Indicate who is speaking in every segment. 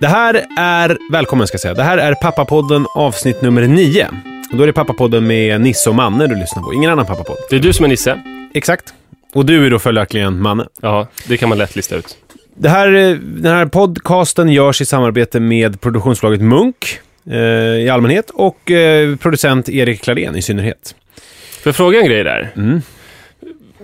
Speaker 1: Det här är, välkommen ska jag säga, det här är Pappapodden avsnitt nummer 9. Och då är det Pappapodden med Nisse och Manne du lyssnar på, ingen annan pappapodd.
Speaker 2: Det är du som är Nisse.
Speaker 1: Exakt. Och du är då följaktligen Manne.
Speaker 2: Ja, det kan man lätt lista ut.
Speaker 1: Det här, eh, den här podcasten görs i samarbete med produktionsbolaget Munk eh, i allmänhet och eh, producent Erik Klarén i synnerhet.
Speaker 2: Får jag fråga en grej där?
Speaker 1: Mm.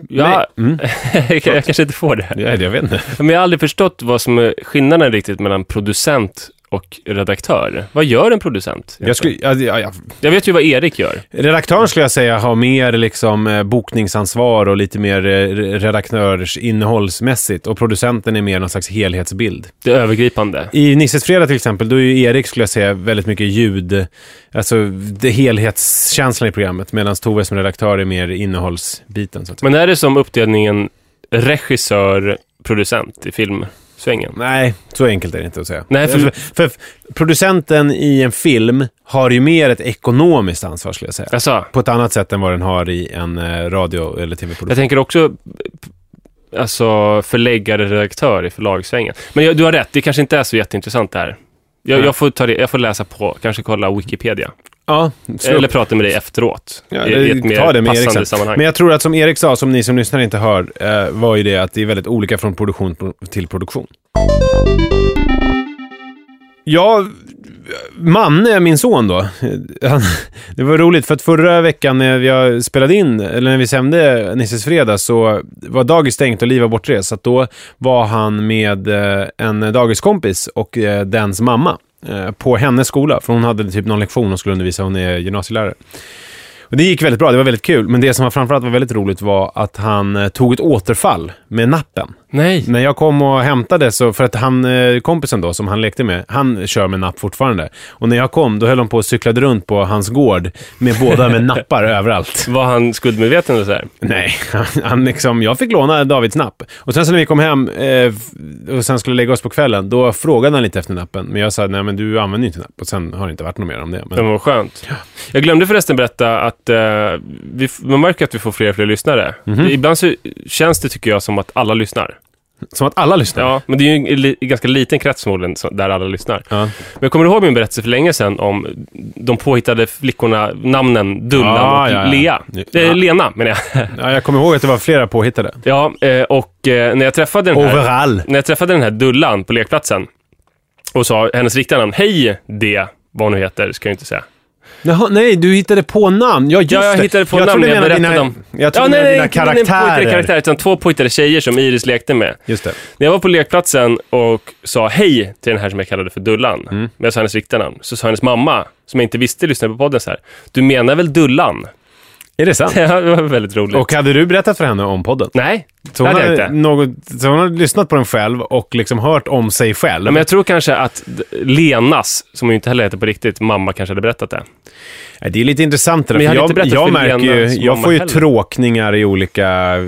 Speaker 2: Ja,
Speaker 1: mm.
Speaker 2: jag kanske inte får det.
Speaker 1: Ja, jag vet inte.
Speaker 2: Men jag har aldrig förstått vad som är skillnaden riktigt mellan producent och redaktör. Vad gör en producent?
Speaker 1: Jag, skulle, ja, ja, ja.
Speaker 2: Jag vet ju vad Erik gör.
Speaker 1: Redaktören skulle jag säga har mer liksom, eh, bokningsansvar och lite mer eh, redaktörs innehållsmässigt och producenten är mer någon slags helhetsbild.
Speaker 2: Det övergripande.
Speaker 1: I Nisses fredag till exempel, då är ju Erik, skulle jag säga, väldigt mycket ljud, alltså det helhetskänslan i programmet, medan Tove som redaktör är mer innehållsbiten.
Speaker 2: Men är det som uppdelningen regissör, producent i filmsvängen?
Speaker 1: Nej, så enkelt är det inte att säga.
Speaker 2: Nej, för-
Speaker 1: för, producenten i en film har ju mer ett ekonomiskt ansvar, skulle jag säga.
Speaker 2: Alltså,
Speaker 1: På ett annat sätt än vad den har i en eh, radio eller tv-produktion.
Speaker 2: jag tänker också alltså förläggare, redaktör i förlagssvängen. Men du har rätt, det kanske inte är så jätteintressant det här. Jag, jag, får ta det, jag får läsa på, kanske kolla Wikipedia.
Speaker 1: Ja, slå
Speaker 2: Eller prata med dig efteråt.
Speaker 1: Ja,
Speaker 2: i, ett
Speaker 1: ta
Speaker 2: mer
Speaker 1: det med Erik
Speaker 2: passande
Speaker 1: sen.
Speaker 2: sammanhang.
Speaker 1: Men jag tror att som Erik sa, som ni som lyssnar inte hör, eh, var ju det att det är väldigt olika från produktion pro- till produktion. Ja, Manne, min son då. Han, det var roligt för att förra veckan när jag spelade in, eller när vi sände Nisses fredag, så var dagis stängt och Liv var bortrest. Så att då var han med eh, en dagiskompis och eh, dens mamma eh, på hennes skola. För hon hade typ någon lektion och skulle undervisa, hon är gymnasielärare. Och det gick väldigt bra, det var väldigt kul. Men det som var framförallt var väldigt roligt var att han tog ett återfall med nappen.
Speaker 3: Nej.
Speaker 1: När jag kom och hämtade, så, för att han, eh, kompisen då som han lekte med, han kör med napp fortfarande. Och när jag kom, då höll de på och cyklade runt på hans gård med båda med nappar överallt.
Speaker 3: Var han skuldmedveten och sådär?
Speaker 1: Nej, han, han liksom, jag fick låna Davids napp. Och sen så när vi kom hem eh, och sen skulle lägga oss på kvällen, då frågade han lite efter nappen. Men jag sa, nej men du använder ju inte napp. Och sen har det inte varit något mer om det. Men...
Speaker 3: Men vad skönt. Jag glömde förresten berätta att eh, vi, man märker att vi får fler och fler lyssnare.
Speaker 1: Mhm.
Speaker 3: Ibland så känns det, tycker jag, som att alla lyssnar.
Speaker 1: Som att alla lyssnar.
Speaker 3: Ja, men det är ju en li- ganska liten krets förmodligen där alla lyssnar.
Speaker 1: Ja.
Speaker 3: Men jag kommer ihåg min berättelse för länge sedan om de påhittade flickorna, namnen Dullan
Speaker 1: Ja,
Speaker 3: och
Speaker 1: ja.
Speaker 3: Lea. Eh, Lena, menar jag.
Speaker 1: Ja, jag kommer ihåg att det var flera påhittade.
Speaker 3: ja, eh, och eh, när jag träffade den här...
Speaker 1: Overall.
Speaker 3: När jag träffade den här Dullan på lekplatsen och sa hennes riktiga namn, hej det, vad hon nu heter, ska jag inte säga.
Speaker 1: Jaha, nej, du hittade på namn. Ja, just
Speaker 3: Ja, jag
Speaker 1: det.
Speaker 3: hittade på
Speaker 1: jag
Speaker 3: namn jag berättade
Speaker 1: dina,
Speaker 3: om...
Speaker 1: Jag trodde
Speaker 3: ja, nej, nej, inte
Speaker 1: dina
Speaker 3: en påhittade
Speaker 1: karaktärer.
Speaker 3: karaktär, utan två påhittade tjejer som Iris lekte med.
Speaker 1: Just det.
Speaker 3: När jag var på lekplatsen och sa hej till den här som jag kallade för Dullan,
Speaker 1: Mm.
Speaker 3: men jag sa hennes riktiga namn, så sa hennes mamma, som jag inte visste lyssnade på podden så här, du menar väl Dullan?
Speaker 1: Är det sant?
Speaker 3: Ja, det var väldigt roligt.
Speaker 1: Och hade du berättat för henne om podden?
Speaker 3: Nej,
Speaker 1: Så hon,
Speaker 3: hade inte.
Speaker 1: något, så hon har lyssnat på den själv och liksom hört om sig själv.
Speaker 3: Men jag tror kanske att Lenas, som hon inte heller heter på riktigt, mamma kanske hade berättat det.
Speaker 1: Det är lite intressant det där,
Speaker 3: jag
Speaker 1: jag, jag märker ju, jag får ju
Speaker 3: heller.
Speaker 1: tråkningar i olika eh,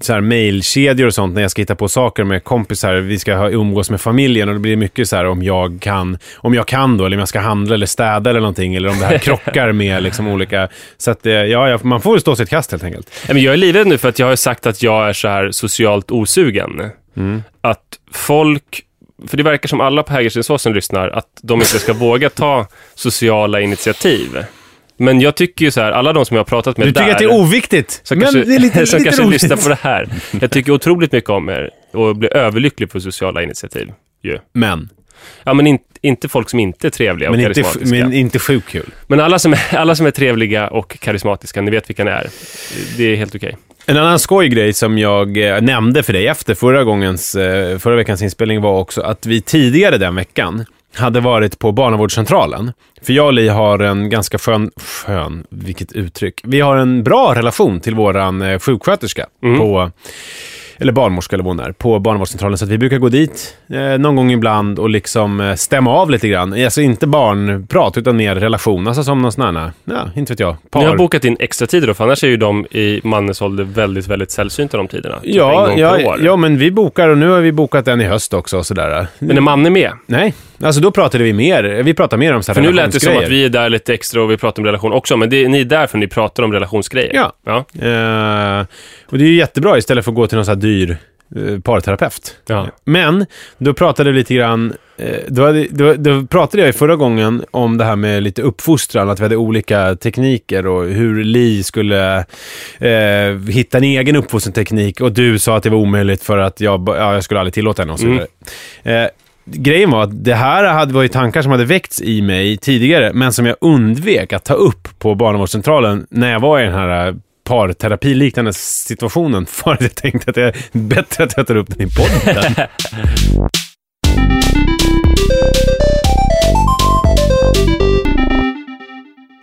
Speaker 1: så här, mailkedjor och sånt när jag ska hitta på saker med kompisar. Vi ska ha, umgås med familjen och det blir mycket så här om jag kan, om jag kan då, eller om jag ska handla eller städa eller någonting, eller om det här krockar med liksom olika... Så att, eh, ja, man får stå sitt kast helt enkelt.
Speaker 3: Men jag är livrädd nu för att jag har sagt att jag är så här socialt osugen.
Speaker 1: Mm.
Speaker 3: Att folk, för det verkar som alla på Hägerstensåsen lyssnar, att de inte ska våga ta sociala initiativ. Men jag tycker ju så här, alla de som jag har pratat med
Speaker 1: Du tycker
Speaker 3: där,
Speaker 1: att det är oviktigt,
Speaker 3: som
Speaker 1: men
Speaker 3: kanske,
Speaker 1: det är lite,
Speaker 3: som
Speaker 1: lite
Speaker 3: kanske
Speaker 1: roligt.
Speaker 3: lyssnar på det här. Jag tycker otroligt mycket om er och blir överlycklig på sociala initiativ. Ju.
Speaker 1: Men,
Speaker 3: Ja, men in, inte folk som inte är trevliga och
Speaker 1: men, inte,
Speaker 3: karismatiska.
Speaker 1: men inte sjukt kul.
Speaker 3: Men alla som, alla som är trevliga och karismatiska, ni vet vilka ni är. Det är helt okej.
Speaker 1: En annan skojgrej som jag eh, nämnde för dig efter förra, gångens, eh, förra veckans inspelning var också att vi tidigare den veckan hade varit på barnavårdscentralen. För jag och Li har en ganska skön, skön, vilket uttryck. Vi har en bra relation till våran eh, sjuksköterska på eller barnmorska eller vad hon är, på barnavårdscentralen. Så att vi brukar gå dit eh, någon gång ibland och liksom eh, stämma av lite grann. Alltså inte barnprat, utan mer relation. Alltså som någon sån här, ja, inte vet jag, par.
Speaker 3: Ni har bokat in extra tider då, för annars är ju de i mannens ålder väldigt, väldigt sällsynta de tiderna. Typ
Speaker 1: Ja, ja, ja, men vi bokar och nu har vi bokat en i höst också och sådär.
Speaker 3: Men är mannen med?
Speaker 1: Nej, alltså då pratade vi mer, vi pratar mer om så här
Speaker 3: För nu lät det som att vi är där lite extra och vi pratar om relation också, men det är, ni är där för ni pratar om relationsgrejer.
Speaker 1: Ja.
Speaker 3: ja.
Speaker 1: Eh, och det är ju jättebra istället för att gå till någon sån här dyr eh, parterapeut.
Speaker 3: Ja.
Speaker 1: Men, då pratade vi lite grann, eh, då, då, då pratade jag ju förra gången om det här med lite uppfostran, att vi hade olika tekniker och hur Li skulle hitta en egen uppfostringsteknik och du sa att det var omöjligt för att jag, ja, jag skulle aldrig tillåta henne och så
Speaker 3: Mm.
Speaker 1: vidare. Eh, grejen var att det här hade varit tankar som hade väckts i mig tidigare, men som jag undvek att ta upp på barnavårdscentralen när jag var i den här äh, parterapiliknande situationen för att jag tänkte att det är bättre att jag tar upp den i podden.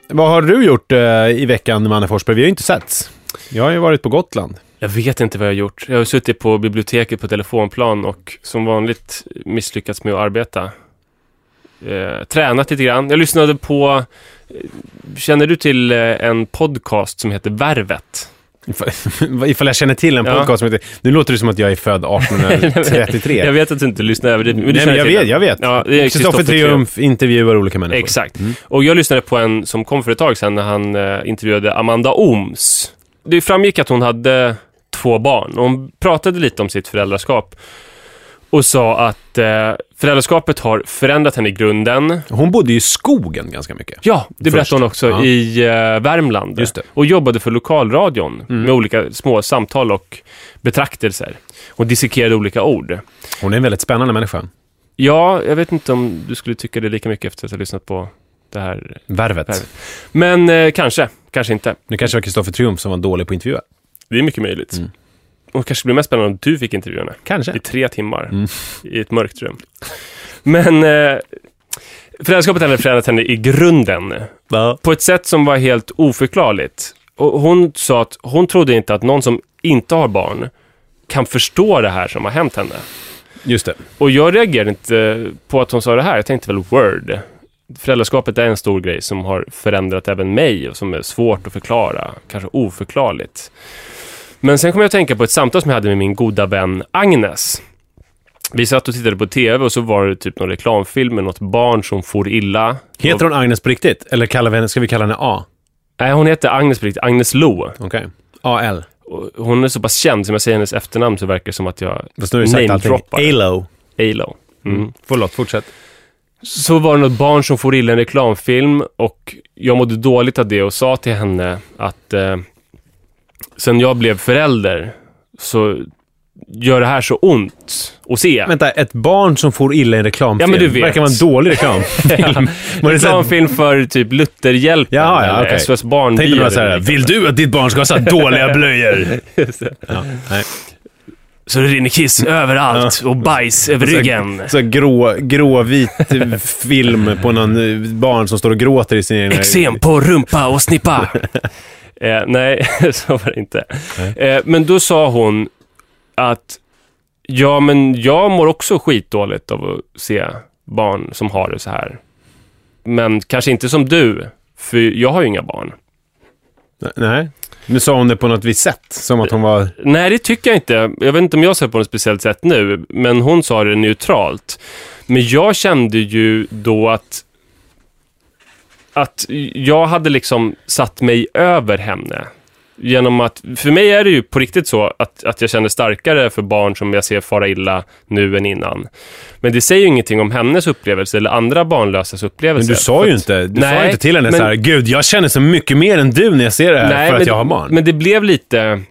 Speaker 1: Vad har du gjort eh, i veckan, Manne Forsberg? Vi har ju inte setts. Jag har ju varit på Gotland.
Speaker 3: Jag vet inte vad jag har gjort. Jag har suttit på biblioteket på telefonplan och som vanligt misslyckats med att arbeta. Eh, tränat lite grann. Jag lyssnade på... eh, Känner du till eh, en podcast som heter Värvet?
Speaker 1: Ifall- Ifall jag känner till en
Speaker 3: Ja.
Speaker 1: podcast som heter... Nu låter det som att jag är född 1833.
Speaker 3: Jag vet att du inte lyssnar över det, men
Speaker 1: Nej, men jag vet, jag vet.
Speaker 3: Ja,
Speaker 1: Kristoffer Triumf intervjuar olika människor.
Speaker 3: Exakt. Och jag lyssnade på en som kom för ett tag sedan när han eh, intervjuade Amanda Ooms. Det framgick att hon hade två barn hon pratade lite om sitt föräldraskap och sa att eh, föräldraskapet har förändrat henne i grunden.
Speaker 1: Hon bodde ju i skogen ganska mycket.
Speaker 3: Ja, det
Speaker 1: Först.
Speaker 3: berättade hon också
Speaker 1: Ja.
Speaker 3: i eh, Värmland. Och jobbade för lokalradion med olika små samtal och betraktelser. Och dissekerade olika ord.
Speaker 1: Hon är en väldigt spännande människa.
Speaker 3: Ja, jag vet inte om du skulle tycka det lika mycket efter att ha lyssnat på det här.
Speaker 1: Värvet.
Speaker 3: Värvet. Men eh, kanske, kanske inte.
Speaker 1: Nu kanske det var Kristoffer Triumf som var dålig på att intervjua.
Speaker 3: Det är mycket möjligt.
Speaker 1: Mm.
Speaker 3: Och kanske blir mest spännande om du fick intervjua henne.
Speaker 1: Kanske.
Speaker 3: I tre timmar.
Speaker 1: Mm.
Speaker 3: I ett mörkt rum. Men eh, föräldraskapet hade förändrat henne i grunden. På ett sätt som var helt oförklarligt. Och hon sa att hon trodde inte att någon som inte har barn kan förstå det här som har hänt henne.
Speaker 1: Just det.
Speaker 3: Och jag reagerade inte på att hon sa det här. Jag tänkte väl word. Föräldraskapet är en stor grej som har förändrat även mig och som är svårt att förklara. Kanske oförklarligt. Men sen kom jag att tänka på ett samtal som jag hade med min goda vän Agnes. Vi satt och tittade på TV och så var det typ någon reklamfilm med något barn som for illa.
Speaker 1: Heter hon Agnes på riktigt? Eller kallar vi henne, ska vi kalla henne A?
Speaker 3: Nej, hon heter Agnes på riktigt. Agnes Lo.
Speaker 1: Okej. AL.
Speaker 3: Och Hon är så pass känd, som jag säger hennes efternamn så verkar det som att jag
Speaker 1: Fast nu har du sagt allting.
Speaker 3: namedroppar.
Speaker 1: ALO.
Speaker 3: Alo. Mm.
Speaker 1: Förlåt, fortsätt.
Speaker 3: Så var det något barn som får illa en reklamfilm och jag mådde dåligt av det och sa till henne att eh, sen jag blev förälder så gör det här så ont att se.
Speaker 1: Vänta, ett barn som får illa en reklamfilm?
Speaker 3: Ja, men du vet.
Speaker 1: Verkar vara en dålig reklamfilm. Här-
Speaker 3: Reklamfilm för typ Lutherhjälpen
Speaker 1: Jaha, ja,
Speaker 3: eller
Speaker 1: okej.
Speaker 3: SOS
Speaker 1: Tänkte
Speaker 3: Barnbyrån.
Speaker 1: några så här, vill du att ditt barn ska ha så dåliga blöjor? Ja, nej.
Speaker 3: Så det rinner kiss överallt och bajs över ryggen.
Speaker 1: Så här grå, gråvit film på någon eh, barn som står och gråter i sin egen...
Speaker 3: Eksem på rumpa och snippa. eh, nej, så var det inte. Eh, men då sa hon att ja, men jag mår också skitdåligt av att se barn som har det så här. Men kanske inte som du, för jag har ju inga barn.
Speaker 1: Nej. Nu sa hon det på något visst sätt. Som att hon var...
Speaker 3: Nej, det tycker jag inte. Jag vet inte om jag sa det på något speciellt sätt nu, men hon sa det neutralt. Men jag kände ju då att att jag hade liksom satt mig över henne. Genom att, för mig är det ju på riktigt så att, att jag känner starkare för barn som jag ser fara illa nu än innan. Men det säger ju ingenting om hennes upplevelse eller andra barnlösas upplevelse.
Speaker 1: Men du sa ju
Speaker 3: att-
Speaker 1: inte, du sa
Speaker 3: Nej,
Speaker 1: inte till henne
Speaker 3: men-
Speaker 1: så här, gud, jag känner så mycket mer än du när jag ser det här för att
Speaker 3: men,
Speaker 1: jag har barn.
Speaker 3: Men det blev lite...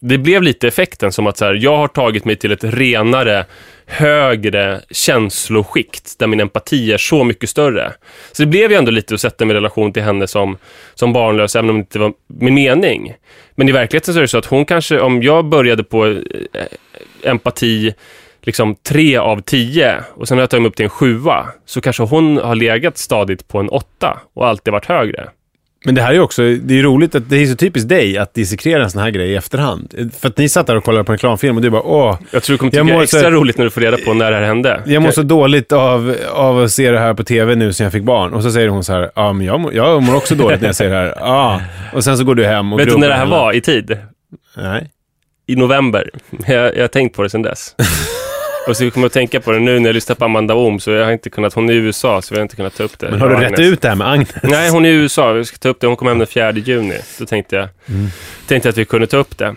Speaker 3: Det blev lite effekten som att så här, jag har tagit mig till ett renare, högre känsloskikt där min empati är så mycket större. Så det blev ju ändå lite att sätta mig i relation till henne som, som barnlös, även om det inte var min mening. Men i verkligheten så är det så att hon kanske, om jag började på eh, empati liksom tre av tio och sen har jag tagit mig upp till en sjua, så kanske hon har legat stadigt på en åtta och alltid varit högre.
Speaker 1: Men det här är också, det är roligt att det är så typiskt dig att dissekera en sån här grej i efterhand. För att ni satt där och kollade på en reklamfilm och du bara, åh,
Speaker 3: Jag tror du kommer tycka det är extra
Speaker 1: så-
Speaker 3: roligt när du får reda på när det här hände.
Speaker 1: jag mår så dåligt av, av att se det här på tv nu sen jag fick barn. Och så säger hon så här, ja men jag jag mår också dåligt när jag ser det här. Ja. Och sen så går du hem och
Speaker 3: Vet du när det här var i tid?
Speaker 1: Nej.
Speaker 3: I november. Jag, jag har tänkt på det sedan dess. Och så kommer jag att tänka på det nu när jag lyssnar på Amanda Ohm, så jag har inte kunnat, hon är i USA, så vi har inte kunnat ta upp det.
Speaker 1: Men har du rätt ut det här med Agnes?
Speaker 3: Nej, hon är i USA. Vi ska ta upp det. Hon kommer hem den 4 juni. Då tänkte jag, tänkte jag att vi kunde ta upp det.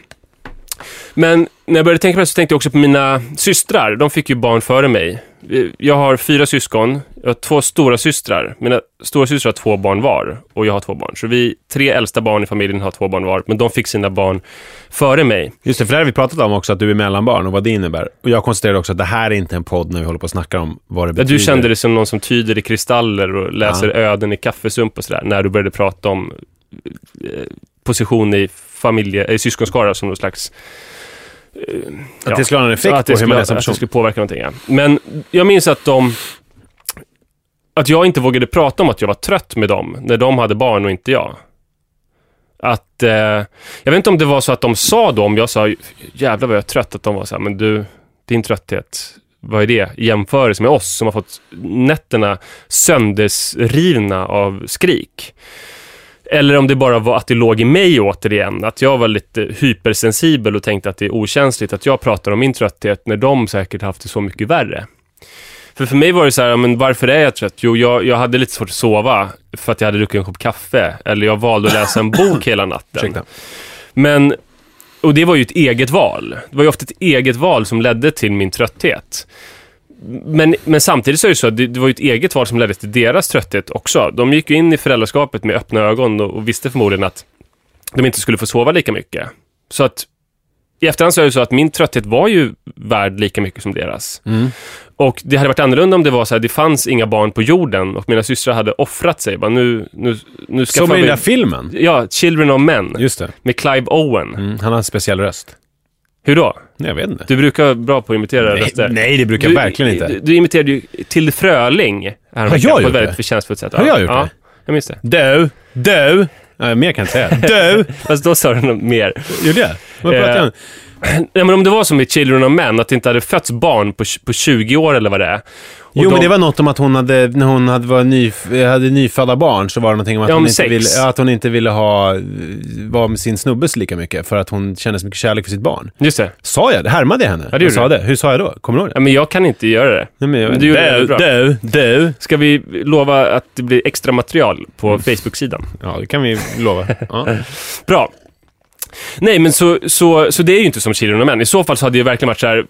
Speaker 3: Men när jag började tänka på det så tänkte jag också på mina systrar. De fick ju barn före mig. Jag har fyra syskon. Jag har två stora systrar. Mina stora systrar har två barn var och jag har två barn. Så vi tre äldsta barn i familjen har två barn var, men de fick sina barn före mig.
Speaker 1: Just det, för det har vi pratat om också, att du är mellanbarn och vad det innebär. Och jag konstaterade också att det här är inte en podd när vi håller på och snackar om vad det
Speaker 3: Ja,
Speaker 1: betyder.
Speaker 3: du kände det som någon som tyder i kristaller och läser öden i kaffesump och sådär, när du började prata om eh, position i familje, i syskonskara som någon slags... eh,
Speaker 1: Att det skulle ha en effekt
Speaker 3: att
Speaker 1: på hur man är som
Speaker 3: att
Speaker 1: person.
Speaker 3: det skulle påverka någonting, ja. Men jag minns att de... Att jag inte vågade prata om att jag var trött med dem, när de hade barn och inte jag. Att... Eh, jag vet inte om det var så att de sa då, om jag sa jävlar vad jag är trött, att de var så här, men du, din trötthet, vad är det i jämförelse med oss som har fått nätterna söndersrivna av skrik? Eller om det bara var att det låg i mig återigen, att jag var lite hypersensibel och tänkte att det är okänsligt att jag pratar om min trötthet när de säkert haft det så mycket värre. För för mig var det så här, men varför är jag trött? Jo, jag, jag hade lite svårt att sova för att jag hade druckit en kopp kaffe. Eller jag valde att läsa en bok hela natten. Men, och det var ju ett eget val. Det var ju ofta ett eget val som ledde till min trötthet. Men, men samtidigt så är det så att det, det var ju ett eget val som ledde till deras trötthet också. De gick ju in i föräldraskapet med öppna ögon och, och visste förmodligen att de inte skulle få sova lika mycket. Så att i efterhand så är det så att min trötthet var ju värd lika mycket som deras. Och det hade varit annorlunda om det var så här, det fanns inga barn på jorden och mina systrar hade offrat sig. Bara, nu, nu, nu ska
Speaker 1: Som i den där filmen.
Speaker 3: Ja, Children of Men
Speaker 1: Just det.
Speaker 3: med Clive Owen.
Speaker 1: Mm, han har en speciell röst.
Speaker 3: Hur då?
Speaker 1: Nej, jag vet inte.
Speaker 3: Du brukar vara bra på att imitera
Speaker 1: Nej,
Speaker 3: röster.
Speaker 1: nej, det brukar jag verkligen inte.
Speaker 3: Du, du imiterade ju till Fröling häromveckan på ett väldigt
Speaker 1: det?
Speaker 3: förtjänstfullt sätt.
Speaker 1: Har jag gjort
Speaker 3: ja,
Speaker 1: det?
Speaker 3: jag minns det.
Speaker 1: Du, du. Nej, mer kan jag inte säga. Du.
Speaker 3: Fast då sa du något mer.
Speaker 1: Gjorde jag? Vad pratar jag om?
Speaker 3: Nej, men om det var som i Children of Men, att det inte hade fötts barn på, på 20 år eller vad det är.
Speaker 1: Jo,
Speaker 3: de-
Speaker 1: men det var något om att hon hade, när hon hade, var nyf hade nyfödda barn, så var det någonting om att,
Speaker 3: Ja,
Speaker 1: hon, inte
Speaker 3: sex.
Speaker 1: ville, att hon inte ville ha, vara med sin snubbe så lika mycket, för att hon kände så mycket kärlek för sitt barn.
Speaker 3: Just det.
Speaker 1: Sa jag det? Härmade jag henne?
Speaker 3: Ja, det
Speaker 1: jag sa det. Hur sa jag då? Kommer du ihåg det?
Speaker 3: Ja, men jag kan inte göra det.
Speaker 1: Nej, men jag,
Speaker 3: Men du
Speaker 1: du, du, du.
Speaker 3: Ska vi lova att det blir extra material på
Speaker 1: Mm.
Speaker 3: Facebook-sidan?
Speaker 1: Ja, det kan vi lova. Ja.
Speaker 3: Bra. Nej, men så, så, så det är ju inte som Children of Men. I så fall så hade det verkligen varit så här,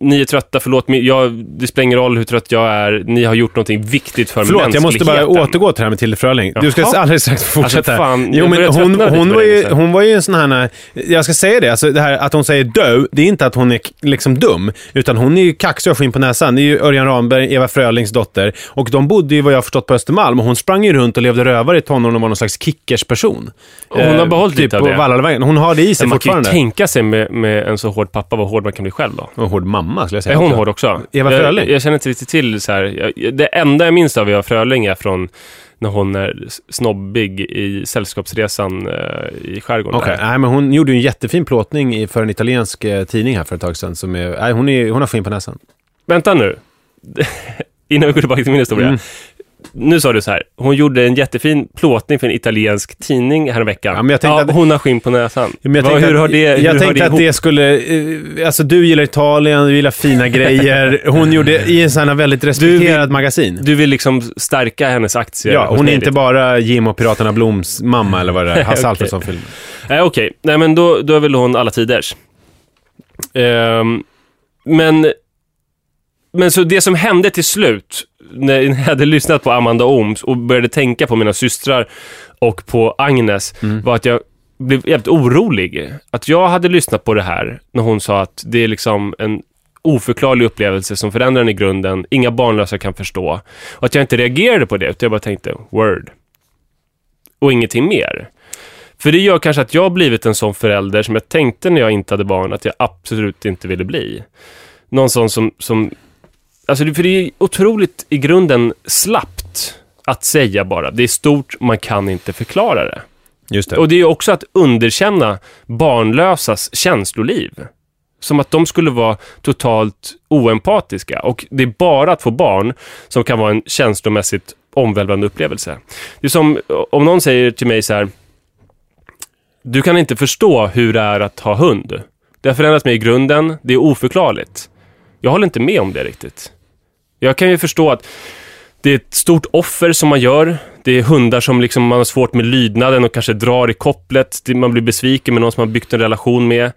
Speaker 3: ni är trötta, förlåt, mig, jag, det spelar ingen roll hur trött jag är, ni har gjort någonting viktigt för
Speaker 1: Förlåt, jag måste bara
Speaker 3: mänskligheten.
Speaker 1: återgå till det här med Tilde Fröling. Du ska
Speaker 3: Jaha.
Speaker 1: alldeles strax fortsätta.
Speaker 3: Alltså, fan,
Speaker 1: jo, men hon, hon, var ju, hon var ju en sån här... Jag ska säga det, alltså det här att hon säger dö, det är inte att hon är liksom dum, utan hon är ju kaxig och skinn på näsan. Det är ju Örjan Ramberg, Eva Frölings dotter, och de bodde ju vad jag har förstått på Östermalm, och hon sprang ju runt och levde rövare i tonåren och var någon slags kickersperson.
Speaker 3: Och hon har behållit
Speaker 1: typ
Speaker 3: lite av det.
Speaker 1: Vallalavägen. Hon har det i sig
Speaker 3: Men man kan ju
Speaker 1: fortfarande.
Speaker 3: tänka sig med, med en så hård pappa vad hård man kan bli själv då.
Speaker 1: Och hård mamma, skulle jag säga.
Speaker 3: Är hon
Speaker 1: också.
Speaker 3: hård också?
Speaker 1: Eva
Speaker 3: jag,
Speaker 1: Fröling?
Speaker 3: Jag känner inte riktigt till så här. Jag, det enda jag minns av Eva Fröling är från när hon är snobbig i Sällskapsresan eh, i skärgården. Där.
Speaker 1: nej men hon gjorde ju en jättefin plåtning för en italiensk eh, tidning här för ett tag sedan. Som är, nej, hon, är, hon har skinn på näsan.
Speaker 3: Vänta nu. Innan vi går tillbaka till min historia.
Speaker 1: Mm.
Speaker 3: Nu sa du så här, hon gjorde en jättefin plåtning för en italiensk tidning häromveckan.
Speaker 1: Ja, men jag tänkte att-
Speaker 3: hon har skinn på näsan.
Speaker 1: Men jag
Speaker 3: Vad- hur
Speaker 1: att,
Speaker 3: har det,
Speaker 1: jag
Speaker 3: har
Speaker 1: tänkte att
Speaker 3: ihop?
Speaker 1: det skulle... eh, Alltså du gillar Italien, du gillar fina grejer. Hon gjorde i en sån här väldigt respekterad magasin.
Speaker 3: Du vill liksom stärka hennes aktier
Speaker 1: Ja, hon är inte bara Jim och Piraterna Bloms mamma eller vad det är. Hasse
Speaker 3: Okej.
Speaker 1: Alfredson-film.
Speaker 3: Nej, okej. Nej, men då, då är väl hon alla tiders. Ehm, men, men så det som hände till slut, när jag hade lyssnat på Amanda Ooms och började tänka på mina systrar och på Agnes, var att jag blev jävligt orolig. Att jag hade lyssnat på det här när hon sa att det är liksom en oförklarlig upplevelse som förändrar en i grunden, inga barnlösa kan förstå. Och att jag inte reagerade på det, utan jag bara tänkte, word. Och ingenting mer. För det gör kanske att jag har blivit en sån förälder som jag tänkte när jag inte hade barn att jag absolut inte ville bli. Någon sån som, som alltså för det är otroligt i grunden slappt att säga bara. Det är stort, man kan inte förklara det.
Speaker 1: Just det.
Speaker 3: Och det är också att underkänna barnlösas känsloliv. Som att de skulle vara totalt oempatiska. Och det är bara att få barn som kan vara en känslomässigt omvälvande upplevelse. Det är som om någon säger till mig så här. Du kan inte förstå hur det är att ha hund. Det har förändrat mig i grunden. Det är oförklarligt. Jag håller inte med om det riktigt. Jag kan ju förstå att det är ett stort offer som man gör. Det är hundar som liksom man har svårt med lydnaden och kanske drar i kopplet. Man blir besviken med någon som man byggt en relation med.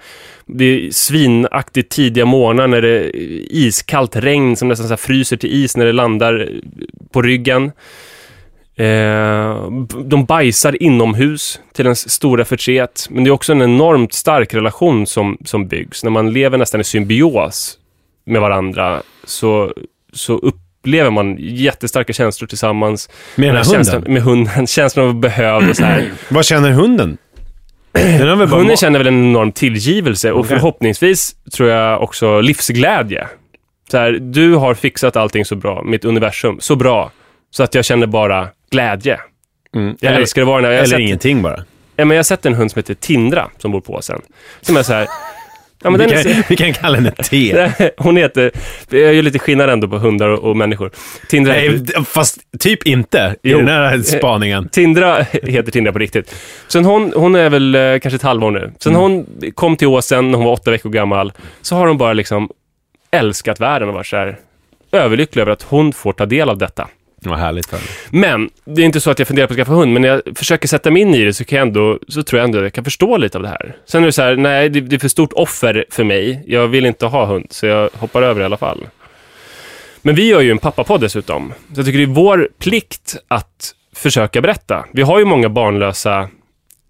Speaker 3: Det är svinaktigt tidiga morgnar när det är iskallt regn som nästan så här fryser till is när det landar på ryggen. Eh, de bajsar inomhus till ens stora förtret. Men det är också en enormt stark relation som, som byggs. När man lever nästan i symbios med varandra så, så upplever man jättestarka känslor tillsammans.
Speaker 1: Med den här
Speaker 3: känslan,
Speaker 1: hunden?
Speaker 3: Med hunden. Känslan av behöv och så här.
Speaker 1: Vad känner hunden? Den
Speaker 3: Hunden
Speaker 1: ma-
Speaker 3: känner väl en enorm tillgivelse och
Speaker 1: Okej.
Speaker 3: förhoppningsvis tror jag också livsglädje. Så här, du har fixat allting så bra, mitt universum, så bra, så att jag känner bara glädje.
Speaker 1: Mm.
Speaker 3: Jag
Speaker 1: Eller,
Speaker 3: älskar att vara. Jag har
Speaker 1: eller
Speaker 3: sett-
Speaker 1: ingenting bara.
Speaker 3: Ja, men jag har sett en hund som heter Tindra som bor på åsen. Som är så här... Ja, men
Speaker 1: vi,
Speaker 3: den är,
Speaker 1: kan, vi kan kalla henne T.
Speaker 3: hon heter... Jag gör lite skillnad ändå på hundar och, och människor. Tindra,
Speaker 1: Nej,
Speaker 3: heter,
Speaker 1: fast typ inte i
Speaker 3: Jo.
Speaker 1: den här spaningen.
Speaker 3: Tindra heter Tindra på riktigt. Sen hon, hon är väl eh, kanske ett halvår nu. Sen
Speaker 1: Mm.
Speaker 3: hon kom till åsen när hon var åtta veckor gammal, så har hon bara liksom älskat världen och varit så här överlycklig över att hon får ta del av detta.
Speaker 1: Vad härligt.
Speaker 3: Men det är inte så att jag funderar på att skaffa hund, men när jag försöker sätta mig in i det så, kan jag ändå, så tror jag ändå att jag kan förstå lite av det här. Sen är det så här, nej, det, det är för stort offer för mig. Jag vill inte ha hund, så jag hoppar över i alla fall. Men vi gör ju en pappapodd dessutom. Så jag tycker det är vår plikt att försöka berätta. Vi har ju många barnlösa eh,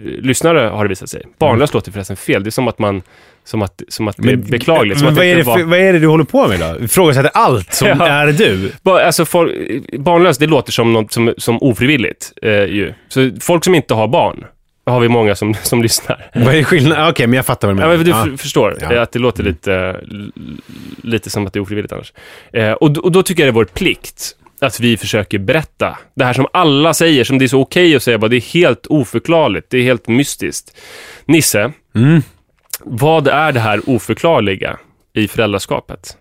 Speaker 3: lyssnare, har det visat sig. Barnlös låter förresten fel. det är som att man som att, som att det är beklagligt. Som
Speaker 1: Men vad, är det
Speaker 3: var-
Speaker 1: vad är det du håller på med då? Ifrågasätter allt som
Speaker 3: Ja.
Speaker 1: är du?
Speaker 3: Alltså, folk, barnlös, det låter som något som, som ofrivilligt eh, ju. Så folk som inte har barn, har vi många som, som lyssnar.
Speaker 1: Vad är skillnaden? Okej, men jag fattar vad du
Speaker 3: Ja,
Speaker 1: menar.
Speaker 3: men du
Speaker 1: Ja.
Speaker 3: förstår
Speaker 1: Ja.
Speaker 3: att det låter lite, l- lite som att det är ofrivilligt annars. Eh, och, och då tycker jag det är vår plikt att vi försöker berätta. Det här som alla säger, som det är så okej att säga, bara, det är helt oförklarligt, det är helt mystiskt. Nisse,
Speaker 1: Mm.
Speaker 3: Vad är det här oförklarliga i föräldraskapet?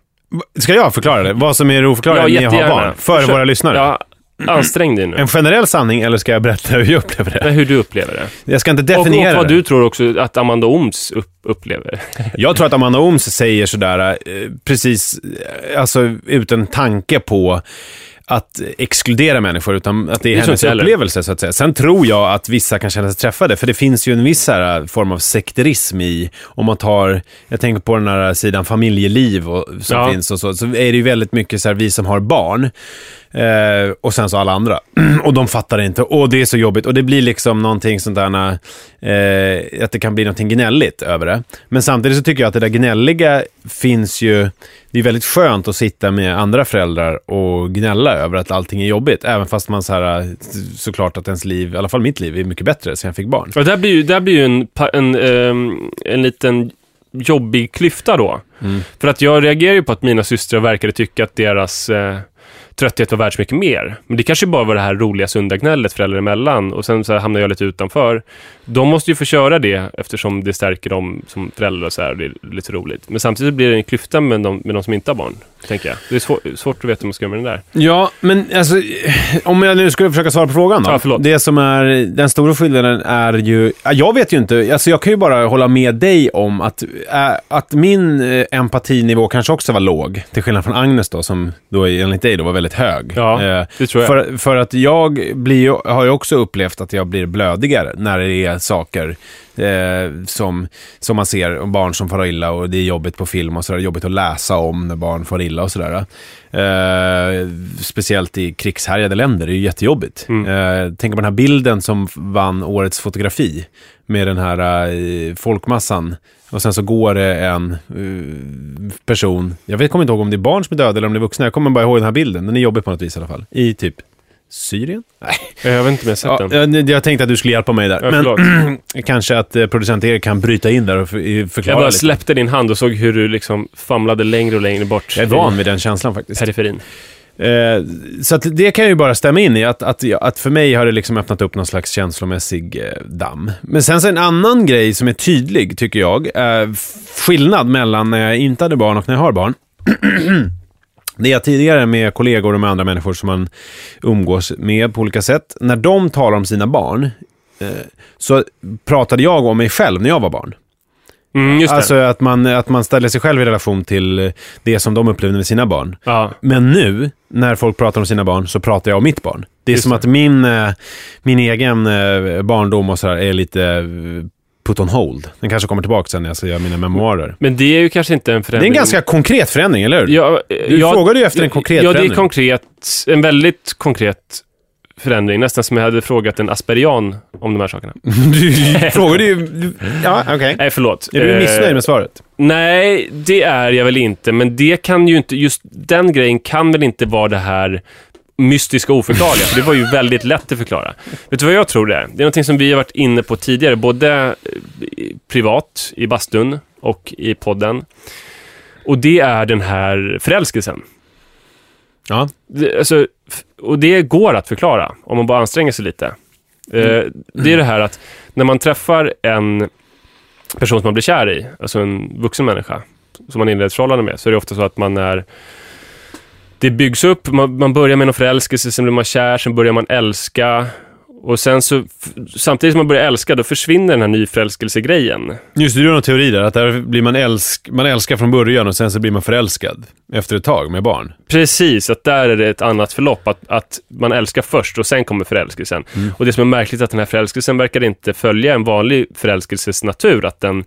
Speaker 1: Ska jag förklara det? Vad som är det oförklarliga
Speaker 3: Ja,
Speaker 1: med att ha
Speaker 3: jättegärna.
Speaker 1: barn? För
Speaker 3: Försök-
Speaker 1: våra lyssnare?
Speaker 3: Ja, ansträng dig nu.
Speaker 1: En generell sanning eller ska jag berätta hur jag upplever det?
Speaker 3: Nej, Hur du upplever det.
Speaker 1: Jag ska inte
Speaker 3: Och, och
Speaker 1: definiera
Speaker 3: vad
Speaker 1: det.
Speaker 3: du tror också att Amanda Ooms upp, upplever.
Speaker 1: Jag tror att Amanda Ooms säger sådär, eh, precis, eh, alltså utan tanke på att exkludera människor, utan att det är
Speaker 3: Det tror
Speaker 1: hennes upplevelse så att säga. Sen tror jag att vissa kan känna sig träffade, för det finns ju en viss här, form av sekterism i, om man tar, jag tänker på den här sidan familjeliv och, som
Speaker 3: Ja.
Speaker 1: finns och så, så är det ju väldigt mycket så här, vi som har barn, Eh, och sen så alla andra. och de fattar inte. Och det är så jobbigt. Och det blir liksom någonting sånt där, eh, att det kan bli någonting gnälligt över det. Men samtidigt så tycker jag att det där gnälliga finns ju, det är väldigt skönt att sitta med andra föräldrar och gnälla över att allting är jobbigt. Även fast man så här, såklart att ens liv, i alla fall mitt liv, är mycket bättre sen jag fick barn.
Speaker 3: Och där blir ju, där blir ju en, pa- en, ehm, en liten jobbig klyfta då.
Speaker 1: Mm.
Speaker 3: För att jag reagerar ju på att mina systrar verkade tycka att deras eh, trötthet var värd så mycket mer. Men det kanske bara var det här roliga sunda gnället föräldrar emellan och sen så här hamnar jag lite utanför. De måste ju få köra det eftersom det stärker dem som föräldrar och så här. och Det är lite roligt. Men samtidigt blir det en klyfta med de, med de som inte har barn, tänker jag. Det är svår, svårt att veta hur man ska göra med den där.
Speaker 1: Ja, men alltså, om jag nu skulle försöka svara på frågan då.
Speaker 3: Ja, förlåt.
Speaker 1: det som är den stora skillnaden är ju, ja, jag vet ju inte, alltså jag kan ju bara hålla med dig om att, äh, att min eh, empatinivå kanske också var låg, till skillnad från Agnes då, som då enligt dig då var väldigt hög.
Speaker 3: Ja,
Speaker 1: Eh,
Speaker 3: det tror jag.
Speaker 1: För, för att jag blir, har ju också upplevt att jag blir blödigare när det är saker eh, som, som man ser, barn som far illa och det är jobbigt på film och sådär, jobbigt att läsa om när barn far illa och sådär. Eh, speciellt i krigshärjade länder, det är ju jättejobbigt. Eh, tänk på den här bilden som vann årets fotografi med den här eh, folkmassan. Och sen så går det en eh, person, jag vet, kommer inte ihåg om det är barn som är döda eller om det är vuxna, jag kommer bara ihåg den här bilden, den är jobbig på något vis i alla fall. I typ Syrien? Nej.
Speaker 3: Jag vet inte om jag sett
Speaker 1: Ja,
Speaker 3: den.
Speaker 1: jag, jag tänkte att du skulle hjälpa mig där.
Speaker 3: Ja,
Speaker 1: Men kanske att eh, producent Erik kan bryta in där och för,
Speaker 3: Jag
Speaker 1: förklara
Speaker 3: bara
Speaker 1: lite.
Speaker 3: släppte din hand och såg hur du liksom famlade längre och längre bort.
Speaker 1: Jag är van vid den känslan faktiskt.
Speaker 3: periferin.
Speaker 1: Eh, så att det kan jag ju bara stämma in i, att, att, att för mig har det liksom öppnat upp någon slags känslomässig eh, damm. Men sen så en annan grej som är tydlig, tycker jag, skillnad mellan när jag inte hade barn och när jag har barn. Det är tidigare med kollegor och med andra människor som man umgås med på olika sätt. När de talar om sina barn, eh, så pratade jag om mig själv när jag var barn.
Speaker 3: Mm.
Speaker 1: Alltså att man, att man ställer sig själv i relation till eh, det som de upplevde med sina barn.
Speaker 3: ja.
Speaker 1: Men nu, när folk pratar om sina barn, så pratar jag om mitt barn. Det är
Speaker 3: Just
Speaker 1: som
Speaker 3: det.
Speaker 1: att min, eh, min egen barndom och sådär är lite put on hold. Den kanske kommer tillbaka sen när jag ska göra mina memoarer.
Speaker 3: Men det är ju kanske inte en
Speaker 1: Det är
Speaker 3: förändring.
Speaker 1: en ganska konkret förändring, eller hur?
Speaker 3: Ja,
Speaker 1: Du
Speaker 3: ja,
Speaker 1: frågade ju efter en konkret
Speaker 3: Ja, det är
Speaker 1: förändring.
Speaker 3: konkret. En väldigt konkret förändring. Nästan som jag hade frågat en asperian om de här sakerna.
Speaker 1: Du frågade ju... du- Ja, okej.
Speaker 3: Nej, förlåt.
Speaker 1: Är du
Speaker 3: Eh,
Speaker 1: missnöjd med svaret?
Speaker 3: Nej, det är jag väl inte. Men det kan ju inte, just den grejen kan väl inte vara det här mystiska och oförklarliga, för det var ju väldigt lätt att förklara. Vet du vad jag tror det är? Det är någonting som vi har varit inne på tidigare, både eh, privat, i bastun och i podden. Och det är den här förälskelsen.
Speaker 1: Ja.
Speaker 3: Det, alltså, och det går att förklara om man bara anstränger sig lite. Eh, det är det här att när man träffar en person som man blir kär i, alltså en vuxen människa, som man inleder ett förhållande med, så är det ofta så att man är det byggs upp, man, man börjar med någon förälskelse, sen blir man kär, sen börjar man älska. Och sen så, samtidigt som man börjar älska, då försvinner den här nyförälskelsegrejen.
Speaker 1: Just det, du har någon teori där, att där blir man, älsk, man älskar från början och sen så blir man förälskad efter ett tag med barn.
Speaker 3: Precis, att där är det ett annat förlopp. Att, att man älskar först och sen kommer förälskelsen. Och det som är märkligt är att den här förälskelsen verkar inte följa en vanlig förälskelses natur. Att den,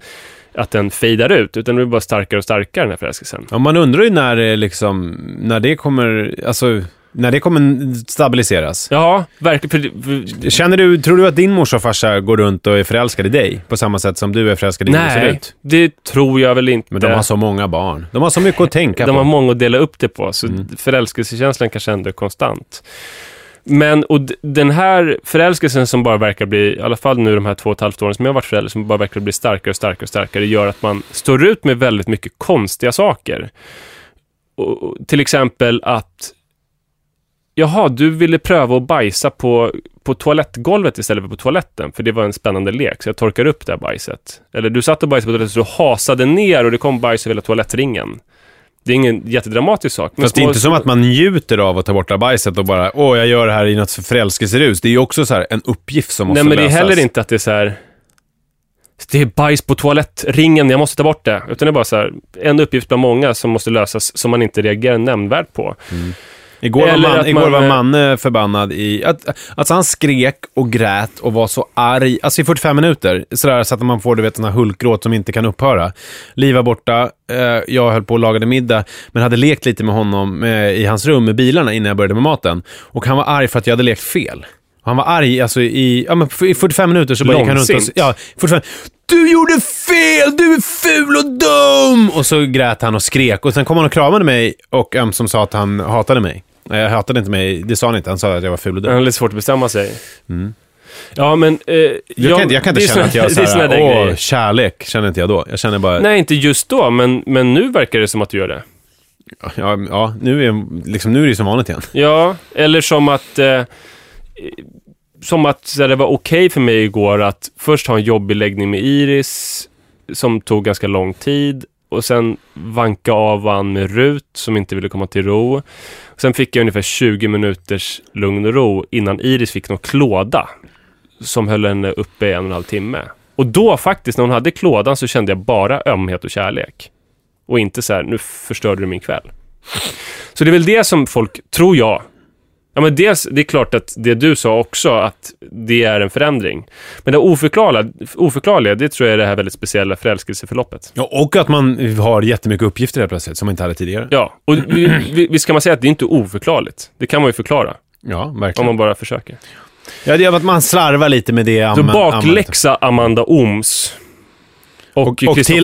Speaker 3: att den fejdar ut, utan den blir bara starkare och starkare den här förälskelsen.
Speaker 1: Ja, man undrar ju när det liksom, när det kommer, alltså, när det kommer stabiliseras.
Speaker 3: Ja, verkligen. För,
Speaker 1: Känner du, tror du att din morsa och farsa går runt och är förälskade i dig? På samma sätt som du är förälskad i
Speaker 3: nej,
Speaker 1: Elisabeth?
Speaker 3: det tror jag väl inte.
Speaker 1: Men de har så många barn. De har så mycket att tänka
Speaker 3: De
Speaker 1: på.
Speaker 3: har många att dela upp det på, så förälskelsekänslan kanske ändå är konstant. Men, och den här förälskelsen som bara verkar bli, i alla fall nu de här två och ett halvt åren som jag har varit förälder, som bara verkar bli starkare och starkare och starkare, gör att man står ut med väldigt mycket konstiga saker. Och, och, till exempel att Jaha, du ville pröva att bajsa på, på toalettgolvet istället för på toaletten, för det var en spännande lek, så jag torkar upp det här bajset. Eller du satt och bajsade på toaletten, så du hasade ner och det kom bajs över hela toalettringen. Det är ingen jättedramatisk sak. men
Speaker 1: Fast det är inte som att man njuter av att ta bort bajset och bara åh, jag gör det här i något förälskelserus. Det är ju också så här en uppgift som måste
Speaker 3: Nej, men det är
Speaker 1: lösas.
Speaker 3: heller inte att det är så här. Det är bajs på toalettringen, jag måste ta bort det. Utan det är bara så här, en uppgift bland många som måste lösas som man inte reagerar nämnvärt på.
Speaker 1: Igår var, man, igår
Speaker 3: man,
Speaker 1: var
Speaker 3: eh,
Speaker 1: Manne förbannad i... Att, alltså han skrek och grät och var så arg, alltså i 45 minuter. Sådär så att man får du vet, sån här hulkgråt som inte kan upphöra. Liv var borta, eh, jag höll på och lagade middag, men hade lekt lite med honom eh, i hans rum med bilarna innan jag började med maten. Och han var arg för att jag hade lekt fel. Han var arg alltså i, ja, men i 45 minuter så bara gick han runt och... Ja, 45, du gjorde fel! Du är ful och dum! Och så grät han och skrek och sen kom han och kramade mig och ömsom sa att han hatade mig. Nej, Jag hatade inte mig, det sa han inte. Han sa att jag var ful och
Speaker 3: Det
Speaker 1: dum.
Speaker 3: är lite svårt att bestämma sig. Ja, men... Eh,
Speaker 1: Jag kan, inte- jag kan inte känna att jag
Speaker 3: såna- är såna
Speaker 1: såhär, åh,
Speaker 3: grejer.
Speaker 1: kärlek, känner inte jag då. Jag känner bara,
Speaker 3: Nej, inte just då, men, men nu verkar det som att du gör det.
Speaker 1: ja, ja nu, är, liksom, nu är det som vanligt igen.
Speaker 3: Ja, eller som att... Eh, som att så här, det var okej för mig igår att först ha en jobbig läggning med Iris, som tog ganska lång tid, och sen vanka av han med Rut, som inte ville komma till ro. Sen fick jag ungefär 20 minuters lugn och ro innan Iris fick någon klåda, som höll henne uppe i en och en halv timme. Och då faktiskt, när hon hade klådan, så kände jag bara ömhet och kärlek. Och inte så här, nu förstörde du min kväll. Så det är väl det som folk, tror jag, Ja, men dels, det är klart att det du sa också, att det är en förändring. Men det oförklarliga, oförklarliga, det tror jag är det här väldigt speciella förälskelseförloppet.
Speaker 1: Ja, och att man har jättemycket uppgifter helt plötsligt, som man inte hade tidigare.
Speaker 3: Ja, och vi- vi- visst kan man säga att det är inte oförklarligt. Det kan man ju förklara,
Speaker 1: Ja,
Speaker 3: om
Speaker 1: verkligen.
Speaker 3: man bara försöker.
Speaker 1: Ja, det är att man slarvar lite med det.
Speaker 3: Så
Speaker 1: amma-
Speaker 3: bakläxa Amanda Oms. Och,
Speaker 1: Och, och till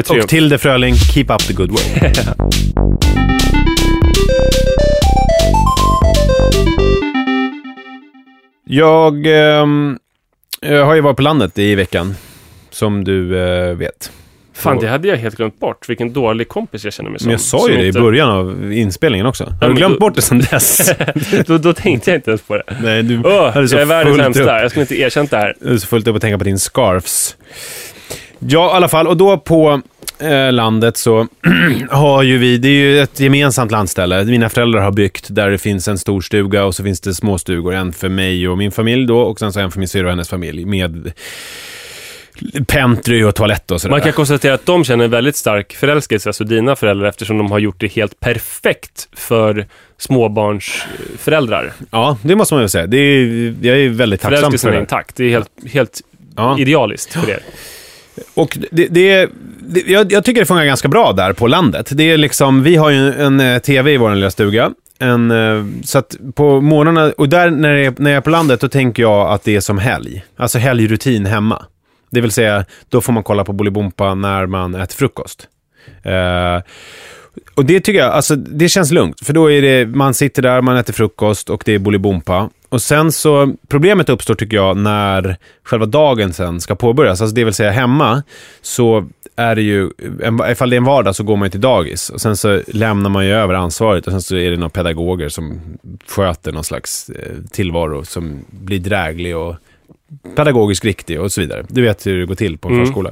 Speaker 1: Och Tilde Fröling, keep up the good way. jag ehm, jag har ju varit på landet i veckan, som du eh, vet.
Speaker 3: Fan, det hade jag helt glömt bort. Vilken dålig kompis jag känner mig som.
Speaker 1: Men jag sa ju det
Speaker 3: inte-
Speaker 1: i början av inspelningen också. Har du glömt
Speaker 3: då-
Speaker 1: bort det sen dess?
Speaker 3: då, då tänkte jag inte ens på det.
Speaker 1: Nej, du
Speaker 3: Åh,
Speaker 1: hade så
Speaker 3: jag är världens sämsta. Jag skulle inte erkänt det här.
Speaker 1: Du är så fullt upp att tänka på din scarfs. Ja, i alla fall. Och då på eh, landet så har ju vi, det är ju ett gemensamt landställe. Mina föräldrar har byggt där det finns en stor stuga och så finns det små stugor. En för mig och min familj då och sen så en för min syrra och hennes familj med pentry och toalett och sådär.
Speaker 3: Man kan konstatera att de känner en väldigt stark förälskelse, alltså dina föräldrar, eftersom de har gjort det helt perfekt för småbarnsföräldrar.
Speaker 1: Ja, det måste man ju säga. Det är, jag är väldigt tacksam för
Speaker 3: Förälskelsen är
Speaker 1: det.
Speaker 3: intakt. Det är helt, helt
Speaker 1: Ja.
Speaker 3: idealiskt för er.
Speaker 1: Och det, det, det, jag, jag tycker det funkar ganska bra där på landet. Det är liksom, vi har ju en eh, en tv i vår lilla stuga. En, eh, så att på morgnarna, och där när jag, när jag är på landet, då tänker jag att det är som helg. Alltså helgrutin hemma. Det vill säga, då får man kolla på Bolibompa när man äter frukost. Uh, och det tycker jag, alltså det känns lugnt. För då är det, man sitter där, man äter frukost och det är Bolibompa. Och sen så, problemet uppstår tycker jag när själva dagen sen ska påbörjas. Alltså det vill säga hemma, så är det ju, ifall det är en vardag så går man ju till dagis. Och sen så lämnar man ju över ansvaret och sen så är det några pedagoger som sköter någon slags eh, tillvaro som blir dräglig och pedagogiskt riktig och så vidare. Du vet hur det går till på en
Speaker 3: Mm.
Speaker 1: förskola.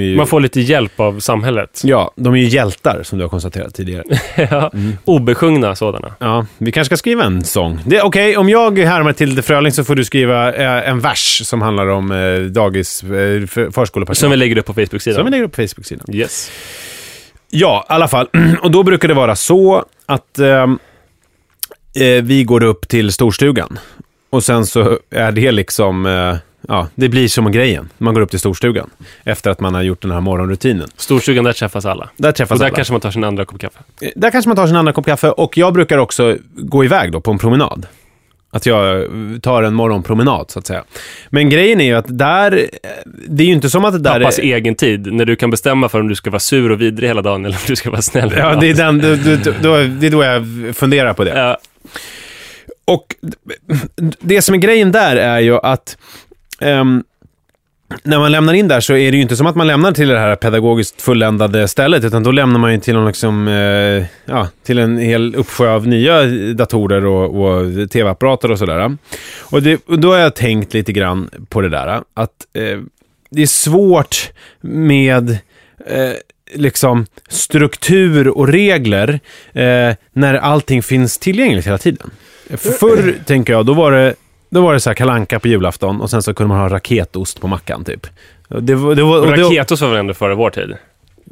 Speaker 1: Ju,
Speaker 3: Man får lite hjälp av samhället.
Speaker 1: Ja, de är ju hjältar som du har konstaterat tidigare.
Speaker 3: ja.
Speaker 1: Mm.
Speaker 3: Obesjungna sådana.
Speaker 1: Ja, vi kanske ska skriva en sång. Okej, om jag härmar till The Fröling så får du skriva eh, en vers som handlar om eh, dagis, eh, för- förskolepersonal.
Speaker 3: Som vi lägger upp på Facebook-sidan.
Speaker 1: Som vi lägger upp på Facebook-sidan.
Speaker 3: Yes.
Speaker 1: Ja, i alla fall. Och då brukar det vara så att ehm, eh, vi går upp till storstugan. Och sen så är det liksom, eh, ja, det blir som grejen. Man går upp till storstugan efter att man har gjort den här morgonrutinen.
Speaker 3: Storstugan, där träffas alla.
Speaker 1: Där träffas
Speaker 3: Och där
Speaker 1: alla.
Speaker 3: kanske man tar sin andra kopp kaffe.
Speaker 1: Eh, Där kanske man tar sin andra kopp kaffe och jag brukar också gå iväg då på en promenad. Att jag eh, tar en morgonpromenad så att säga. Men grejen är ju att där, eh, det är ju inte som att det där
Speaker 3: Pappas
Speaker 1: är...
Speaker 3: egen tid, när du kan bestämma för om du ska vara sur och vidrig hela dagen eller om du ska vara snäll.
Speaker 1: Ja, det är, den, då, då, det är då jag funderar på det.
Speaker 3: Ja,
Speaker 1: Och det som är grejen där är ju att um, när man lämnar in där så är det ju inte som att man lämnar till det här pedagogiskt fulländade stället, utan då lämnar man ju till, någon liksom, eh, ja, till en hel uppsjö av nya datorer och, och tv-apparater och sådär. Och, det, och då har jag tänkt lite grann på det där, att eh, det är svårt med eh, liksom struktur och regler eh, när allting finns tillgängligt hela tiden. Förr, tänker jag, då var det, då var det så här kalanka på julafton och sen så kunde man ha raketost på mackan typ. Det, var- det var,
Speaker 3: och
Speaker 1: och det-
Speaker 3: raketos var väl ändå före vår tid?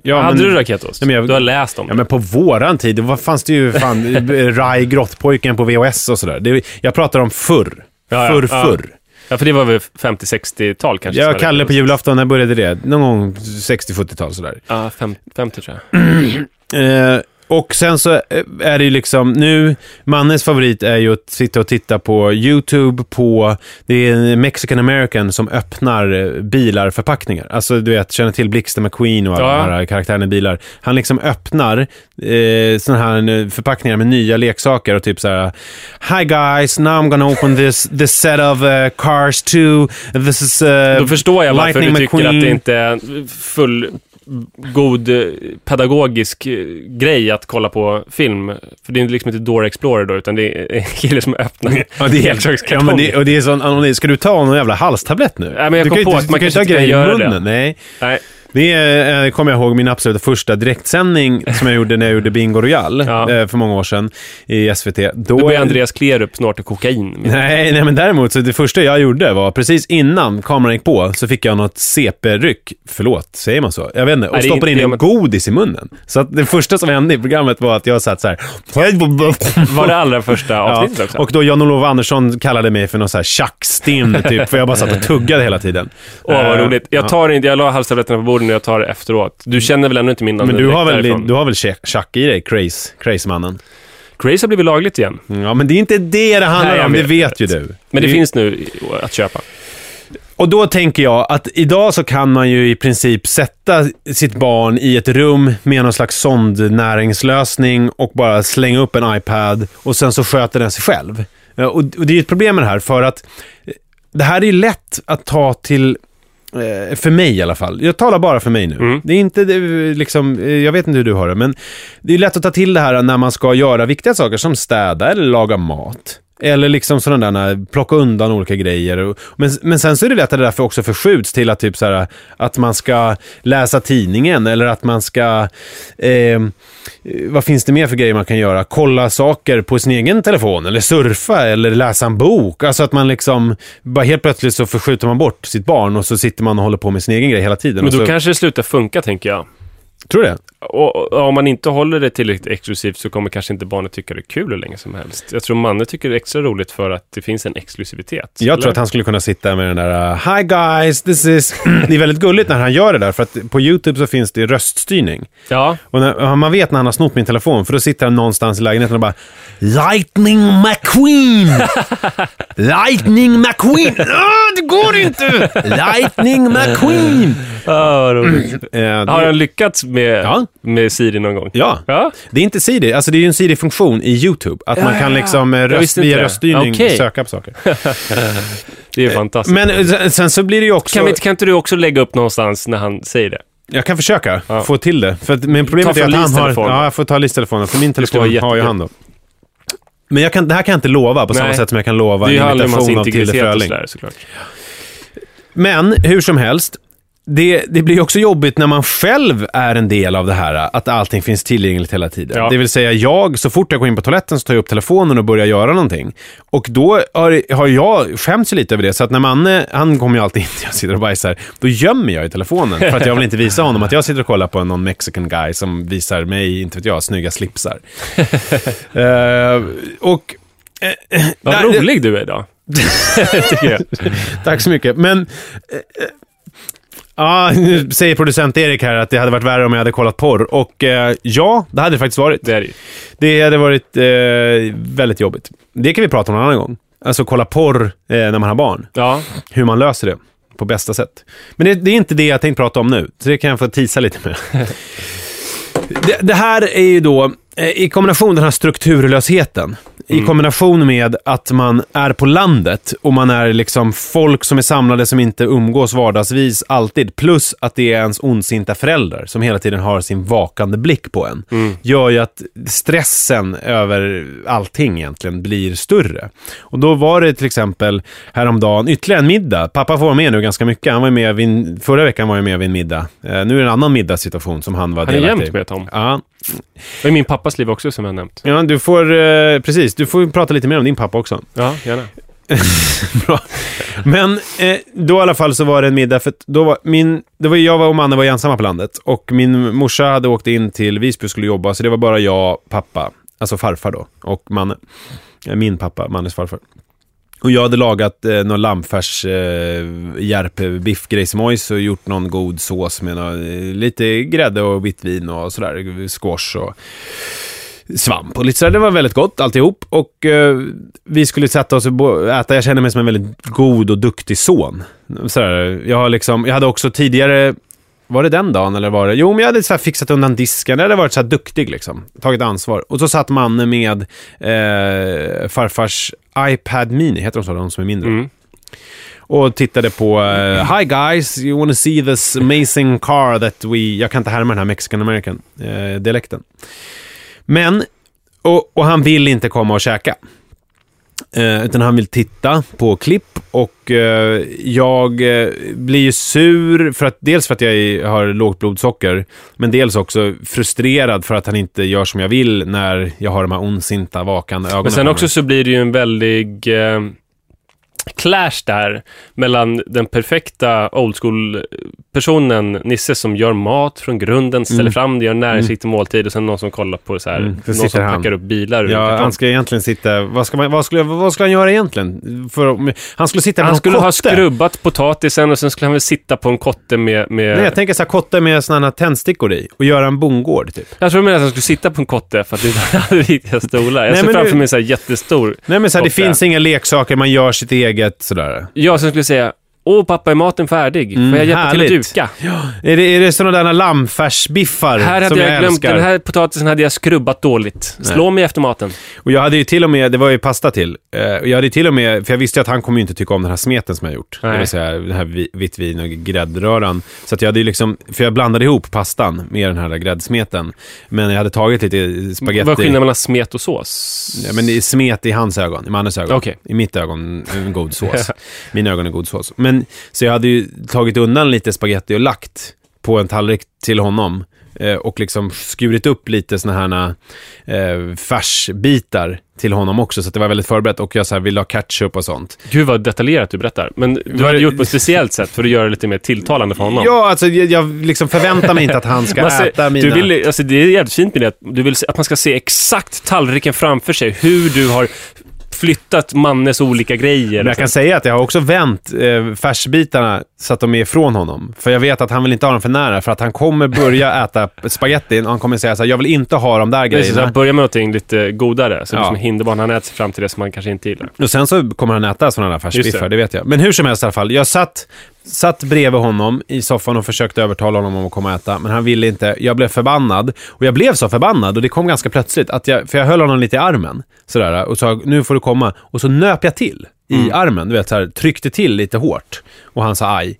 Speaker 1: ja,
Speaker 3: Hade
Speaker 1: men-
Speaker 3: du raketost?
Speaker 1: Ja, men jag-
Speaker 3: Du har läst om
Speaker 1: Ja,
Speaker 3: det.
Speaker 1: men på våran tid, då fanns det ju fan Rai Grottpojken på VHS och sådär. Jag pratar om förr.
Speaker 3: Ja, ja,
Speaker 1: Förr,
Speaker 3: ja.
Speaker 1: förr.
Speaker 3: Ja, för det var väl 50-60-tal kanske? hade
Speaker 1: Kalle på
Speaker 3: raketost.
Speaker 1: julafton, när började det? Någon gång 60-70-tal sådär.
Speaker 3: Ja, fem, 50 tror jag.
Speaker 1: Eh, och sen så eh, är det ju liksom nu, Mannes favorit är ju att sitta och titta på YouTube på, det är en Mexican American som öppnar eh, bilar förpackningar. Alltså du vet, känner till Blixten McQueen och alla
Speaker 3: Ja.
Speaker 1: de här karaktärerna i bilar. Han liksom öppnar eh, sådana här eh, förpackningar med nya leksaker och typ så här Hi guys, now I'm gonna open this, this set of eh, Cars 2. This is uh,
Speaker 3: Då förstår jag varför
Speaker 1: Lightning
Speaker 3: du tycker
Speaker 1: McQueen.
Speaker 3: att det inte är full god eh, pedagogisk eh, grej att kolla på film. För det är liksom inte Dora Explorer då, utan det är en kille som öppnar
Speaker 1: Ja, det är, ja,
Speaker 3: leksakskartonger.
Speaker 1: men det, och det är sån, Anoni, ska du ta någon jävla halstablett nu?
Speaker 3: Ja, men jag
Speaker 1: du
Speaker 3: kom
Speaker 1: kan
Speaker 3: på att man kanske
Speaker 1: inte
Speaker 3: kan
Speaker 1: grejer i
Speaker 3: göra
Speaker 1: munnen. Nej.
Speaker 3: Nej.
Speaker 1: Det är, eh, kommer jag ihåg min absoluta första direktsändning som jag gjorde när jag gjorde Bingo Royal
Speaker 3: Ja.
Speaker 1: eh, för många år sedan i SVT. Då,
Speaker 3: Då Andreas Klerup snart och kokain.
Speaker 1: Nej, nej, men däremot så det första jag gjorde var precis innan kameran gick på så fick jag något CP-ryck. Förlåt, säger man så? Jag vet inte. Och
Speaker 3: Nej,
Speaker 1: stoppade in en
Speaker 3: det
Speaker 1: godis i munnen. Så att det första som hände i programmet var att jag satt så här.
Speaker 3: Var det allra första avsnittet
Speaker 1: Ja,
Speaker 3: också?
Speaker 1: och då Jan-Olof Andersson kallade mig för någon så här tjackstinn, typ, för jag bara satt och tuggade hela tiden.
Speaker 3: Åh, vad
Speaker 1: Eh,
Speaker 3: roligt. Jag tar inte, jag la halstabletterna på bordet och jag tar det efteråt. Du känner väl ännu inte min
Speaker 1: Men du har väl,
Speaker 3: därifrån?
Speaker 1: du har väl tjack- i dig, craze, craze-mannen?
Speaker 3: Craze har blivit lagligt igen.
Speaker 1: Ja, men det är inte det det handlar
Speaker 3: Nej,
Speaker 1: om, det
Speaker 3: vet,
Speaker 1: ju du.
Speaker 3: Men det
Speaker 1: är-
Speaker 3: finns nu att köpa.
Speaker 1: Och då tänker jag att idag så kan man ju i princip sätta sitt barn i ett rum med någon slags sondnäringslösning och bara slänga upp en iPad och sen så sköter den sig själv. Och, det är ju ett problem med det här för att det här är ju lätt att ta till för mig i alla fall. Jag talar bara för mig nu.
Speaker 3: Mm.
Speaker 1: Det är inte liksom, eh, jag vet inte hur du har det, men det är lätt att ta till det här när man ska göra viktiga saker som städa eller laga mat. Eller liksom sådana där, plocka undan olika grejer. Men, men sen så är det lätt att det därför också förskjuts till att, typ så här, att man ska läsa tidningen eller att man ska... Eh, vad finns det mer för grejer man kan göra? Kolla saker på sin egen telefon eller surfa eller läsa en bok. Alltså att man liksom, bara helt plötsligt så förskjuter man bort sitt barn och så sitter man och håller på med sin egen grej hela tiden.
Speaker 3: Men då
Speaker 1: så,
Speaker 3: kanske det slutar funka, tänker jag.
Speaker 1: Tror du det?
Speaker 3: Och, och om man inte håller det tillräckligt exklusivt så kommer kanske inte barnet tycka det är kul hur länge som helst. Jag tror Manne tycker det är extra roligt för att det finns en exklusivitet.
Speaker 1: Jag
Speaker 3: Eller?
Speaker 1: tror att han skulle kunna sitta med den där uh, Hi guys, this is... det är väldigt gulligt när han gör det där, för att på YouTube så finns det röststyrning.
Speaker 3: Ja,
Speaker 1: Och när, man vet när han har snott min telefon, för då sitter han någonstans i lägenheten och bara Lightning McQueen! Lightning McQueen! Ah, det går inte! Lightning McQueen!
Speaker 3: vad roligt.
Speaker 1: Eh,
Speaker 3: Har han lyckats med,
Speaker 1: Ja.
Speaker 3: Med Siri någon gång?
Speaker 1: Ja.
Speaker 3: Ja,
Speaker 1: Det är inte Siri, alltså det är ju en Siri-funktion i YouTube. Att man kan liksom eh, röst, via röststyrning
Speaker 3: Okej.
Speaker 1: söka på saker.
Speaker 3: det är fantastiskt.
Speaker 1: Men eh, sen- så blir det ju också...
Speaker 3: kan, vi, kan inte du också lägga upp någonstans när han säger det?
Speaker 1: Jag kan försöka
Speaker 3: Ja.
Speaker 1: få till det. För att, men problemet är att han har... Ja, jag får ta listtelefonen, för min telefon har ju han då. Men jag kan, det här kan jag inte lova på samma
Speaker 3: Nej.
Speaker 1: sätt som jag kan lova en imitation av Tilde Fröling.
Speaker 3: sådär såklart.
Speaker 1: Men hur som helst, det, det blir också jobbigt när man själv är en del av det här, att allting finns tillgängligt hela tiden.
Speaker 3: Ja.
Speaker 1: Det vill säga jag, så fort jag går in på toaletten så tar jag upp telefonen och börjar göra någonting. Och då har, har jag skämts lite över det, så att när Manne, han kommer ju alltid in till jag sitter och bajsar, då gömmer jag i telefonen. För att jag vill inte visa honom att jag sitter och kollar på någon mexican guy som visar mig, inte vet jag, snygga slipsar. Eh, och... eh,
Speaker 3: Vad rolig du är idag.
Speaker 1: Tack så mycket. Men... Ja, nu säger producent Erik här att det hade varit värre om jag hade kollat porr. Och eh, ja, det hade det faktiskt varit.
Speaker 3: Det är det.
Speaker 1: Det hade varit eh, väldigt jobbigt. Det kan vi prata om en annan gång. Alltså kolla porr eh, när man har barn.
Speaker 3: Ja,
Speaker 1: Hur man löser det på bästa sätt. Men det, det är inte det jag tänkte prata om nu. Så det kan jag få tisa lite med. det, det här är ju då, eh, i kombination den här strukturlösheten, i kombination med att man är på landet och man är liksom folk som är samlade som inte umgås vardagsvis alltid, plus att det är ens ondsinta föräldrar som hela tiden har sin vakande blick på en, gör ju att stressen över allting egentligen blir större. Och då var det till exempel häromdagen ytterligare en middag. Pappa får vara med nu ganska mycket. Han var med vid, förra veckan var jag med vid en middag. Eh, nu är det en annan middagssituation som han var
Speaker 3: han är
Speaker 1: delaktig
Speaker 3: jämt
Speaker 1: i.
Speaker 3: med Tom.
Speaker 1: Ja,
Speaker 3: Det är min pappas liv också som jag nämnt.
Speaker 1: Ja, du får, eh, precis, du får prata lite mer om din pappa också.
Speaker 3: Ja, gärna.
Speaker 1: Bra. Men eh, då i alla fall så var det en middag, för då var min, det var jag och Manne var ensamma på landet och min morsa hade åkt in till Visby och skulle jobba, så det var bara jag, pappa, alltså farfar då, och Manne. Eh, Min pappa, Mannes farfar. Och jag hade lagat eh, någon lammfärs eh, järpbiffgrejsimojs och gjort någon god sås med någon, eh, lite grädde och vitt vin och sådär, squash och svamp och lite sådär. Det var väldigt gott alltihop. Och eh, vi skulle sätta oss och äta. Jag känner mig som en väldigt god och duktig son. Sådär. Jag, har liksom, jag hade också tidigare, var det den dagen eller var det? Jo, men jag hade så fixat undan disken. Jag hade varit så här duktig liksom. Tagit ansvar. Och så satt Manne med eh, farfars iPad Mini, heter de så? De som är mindre.
Speaker 3: Mm.
Speaker 1: Och tittade på eh, Hi guys, you wanna see this amazing car that we... Jag kan inte härma den här Mexican American eh. Men, och, och han vill inte komma och käka. Eh, utan han vill titta på klipp och eh, jag eh, blir ju sur för att dels för att jag har lågt blodsocker, men dels också frustrerad för att han inte gör som jag vill när jag har de här ondsinta vakande ögonen.
Speaker 3: Men sen också så blir det ju en väldig eh, clash där mellan den perfekta old school-personen, Nisse, som gör mat från grunden, ställer
Speaker 1: Mm.
Speaker 3: fram det, gör näringsriktig måltid och sen någon som kollar på så här,
Speaker 1: Mm,
Speaker 3: någon som
Speaker 1: han.
Speaker 3: packar upp bilar.
Speaker 1: Ja, han ska egentligen sitta... Vad, ska man, vad, skulle, vad skulle han göra egentligen? För, han skulle sitta med
Speaker 3: han skulle ha
Speaker 1: kotte.
Speaker 3: skrubbat potatisen och sen skulle han väl sitta på en kotte med... med...
Speaker 1: Nej, jag tänker så här kotte med sådana här tändstickor i och göra en bondgård typ.
Speaker 3: Jag tror menar att han skulle sitta på en kotte för att det inte hade riktiga stolar. Jag
Speaker 1: Nej,
Speaker 3: ser framför
Speaker 1: du-
Speaker 3: mig en så här jättestor
Speaker 1: Nej men så här, det finns inga leksaker, man gör sitt eget sådär.
Speaker 3: Ja, som skulle jag säga, åh pappa, är maten färdig? Får
Speaker 1: Mm,
Speaker 3: jag hjälpa till
Speaker 1: härligt.
Speaker 3: att duka?
Speaker 1: Är det, är det sådana där lammfärsbiffar
Speaker 3: Här hade
Speaker 1: som jag,
Speaker 3: jag glömt,
Speaker 1: älskar?
Speaker 3: den här potatisen hade jag skrubbat dåligt. Slå mig efter maten.
Speaker 1: Och jag hade ju till och med, det var ju pasta till, och jag hade till och med, för jag visste ju att han kommer ju inte tycka om den här smeten som jag gjort. Det
Speaker 3: Nej.
Speaker 1: vill säga den här vi- vitt vin och gräddröran. Så att jag hade ju liksom, för jag blandade ihop pastan med den här gräddsmeten. Men jag hade tagit lite spagetti.
Speaker 3: Vad är skillnaden mellan smet och sås?
Speaker 1: Ja, men det är smet i hans ögon, i Mannes ögon.
Speaker 3: Okej.
Speaker 1: I mitt ögon en god sås. Mina ögon är god sås. Men, så jag hade ju tagit undan lite spaghetti och lagt på en tallrik till honom. Eh, och liksom skurit upp lite såna här eh, färsbitar till honom också. Så det var väldigt förberett. Och jag så här, ville ha ketchup och sånt.
Speaker 3: Gud vad detaljerat du berättar. Men du
Speaker 1: Var
Speaker 3: hade gjort på ett speciellt sätt för att göra det lite mer tilltalande för honom.
Speaker 1: Ja, alltså jag, jag liksom förväntar mig inte att han ska
Speaker 3: ser-
Speaker 1: äta mina...
Speaker 3: du vill, alltså, det är jävligt fint med det, att du vill att man ska se exakt tallriken framför sig, hur du har flyttat Mannes olika grejer.
Speaker 1: Men jag kan säga att jag har också vänt eh, färsbitarna så att de är ifrån honom. För jag vet att han vill inte ha dem för nära, för att han kommer börja äta spagettin och han kommer säga så här, jag vill inte ha de där
Speaker 3: Det är så
Speaker 1: grejerna.
Speaker 3: börja med någonting lite godare, så
Speaker 1: Ja.
Speaker 3: ja. som hinderbarn, han äter sig fram till det som man kanske inte gillar.
Speaker 1: Och sen så kommer han äta sådana där
Speaker 3: Just
Speaker 1: färsbiffar,
Speaker 3: det.
Speaker 1: det vet jag. Men hur som helst i alla fall, jag satt, satt bredvid honom i soffan och försökte övertala honom om att komma och äta, men han ville inte. Jag blev förbannad. Och jag blev så förbannad, och det kom ganska plötsligt, att jag, för jag höll honom lite i armen, sådär, och sa nu får du komma. Och så nöp jag till i armen, du vet, så här, tryckte till lite hårt. Och han sa aj.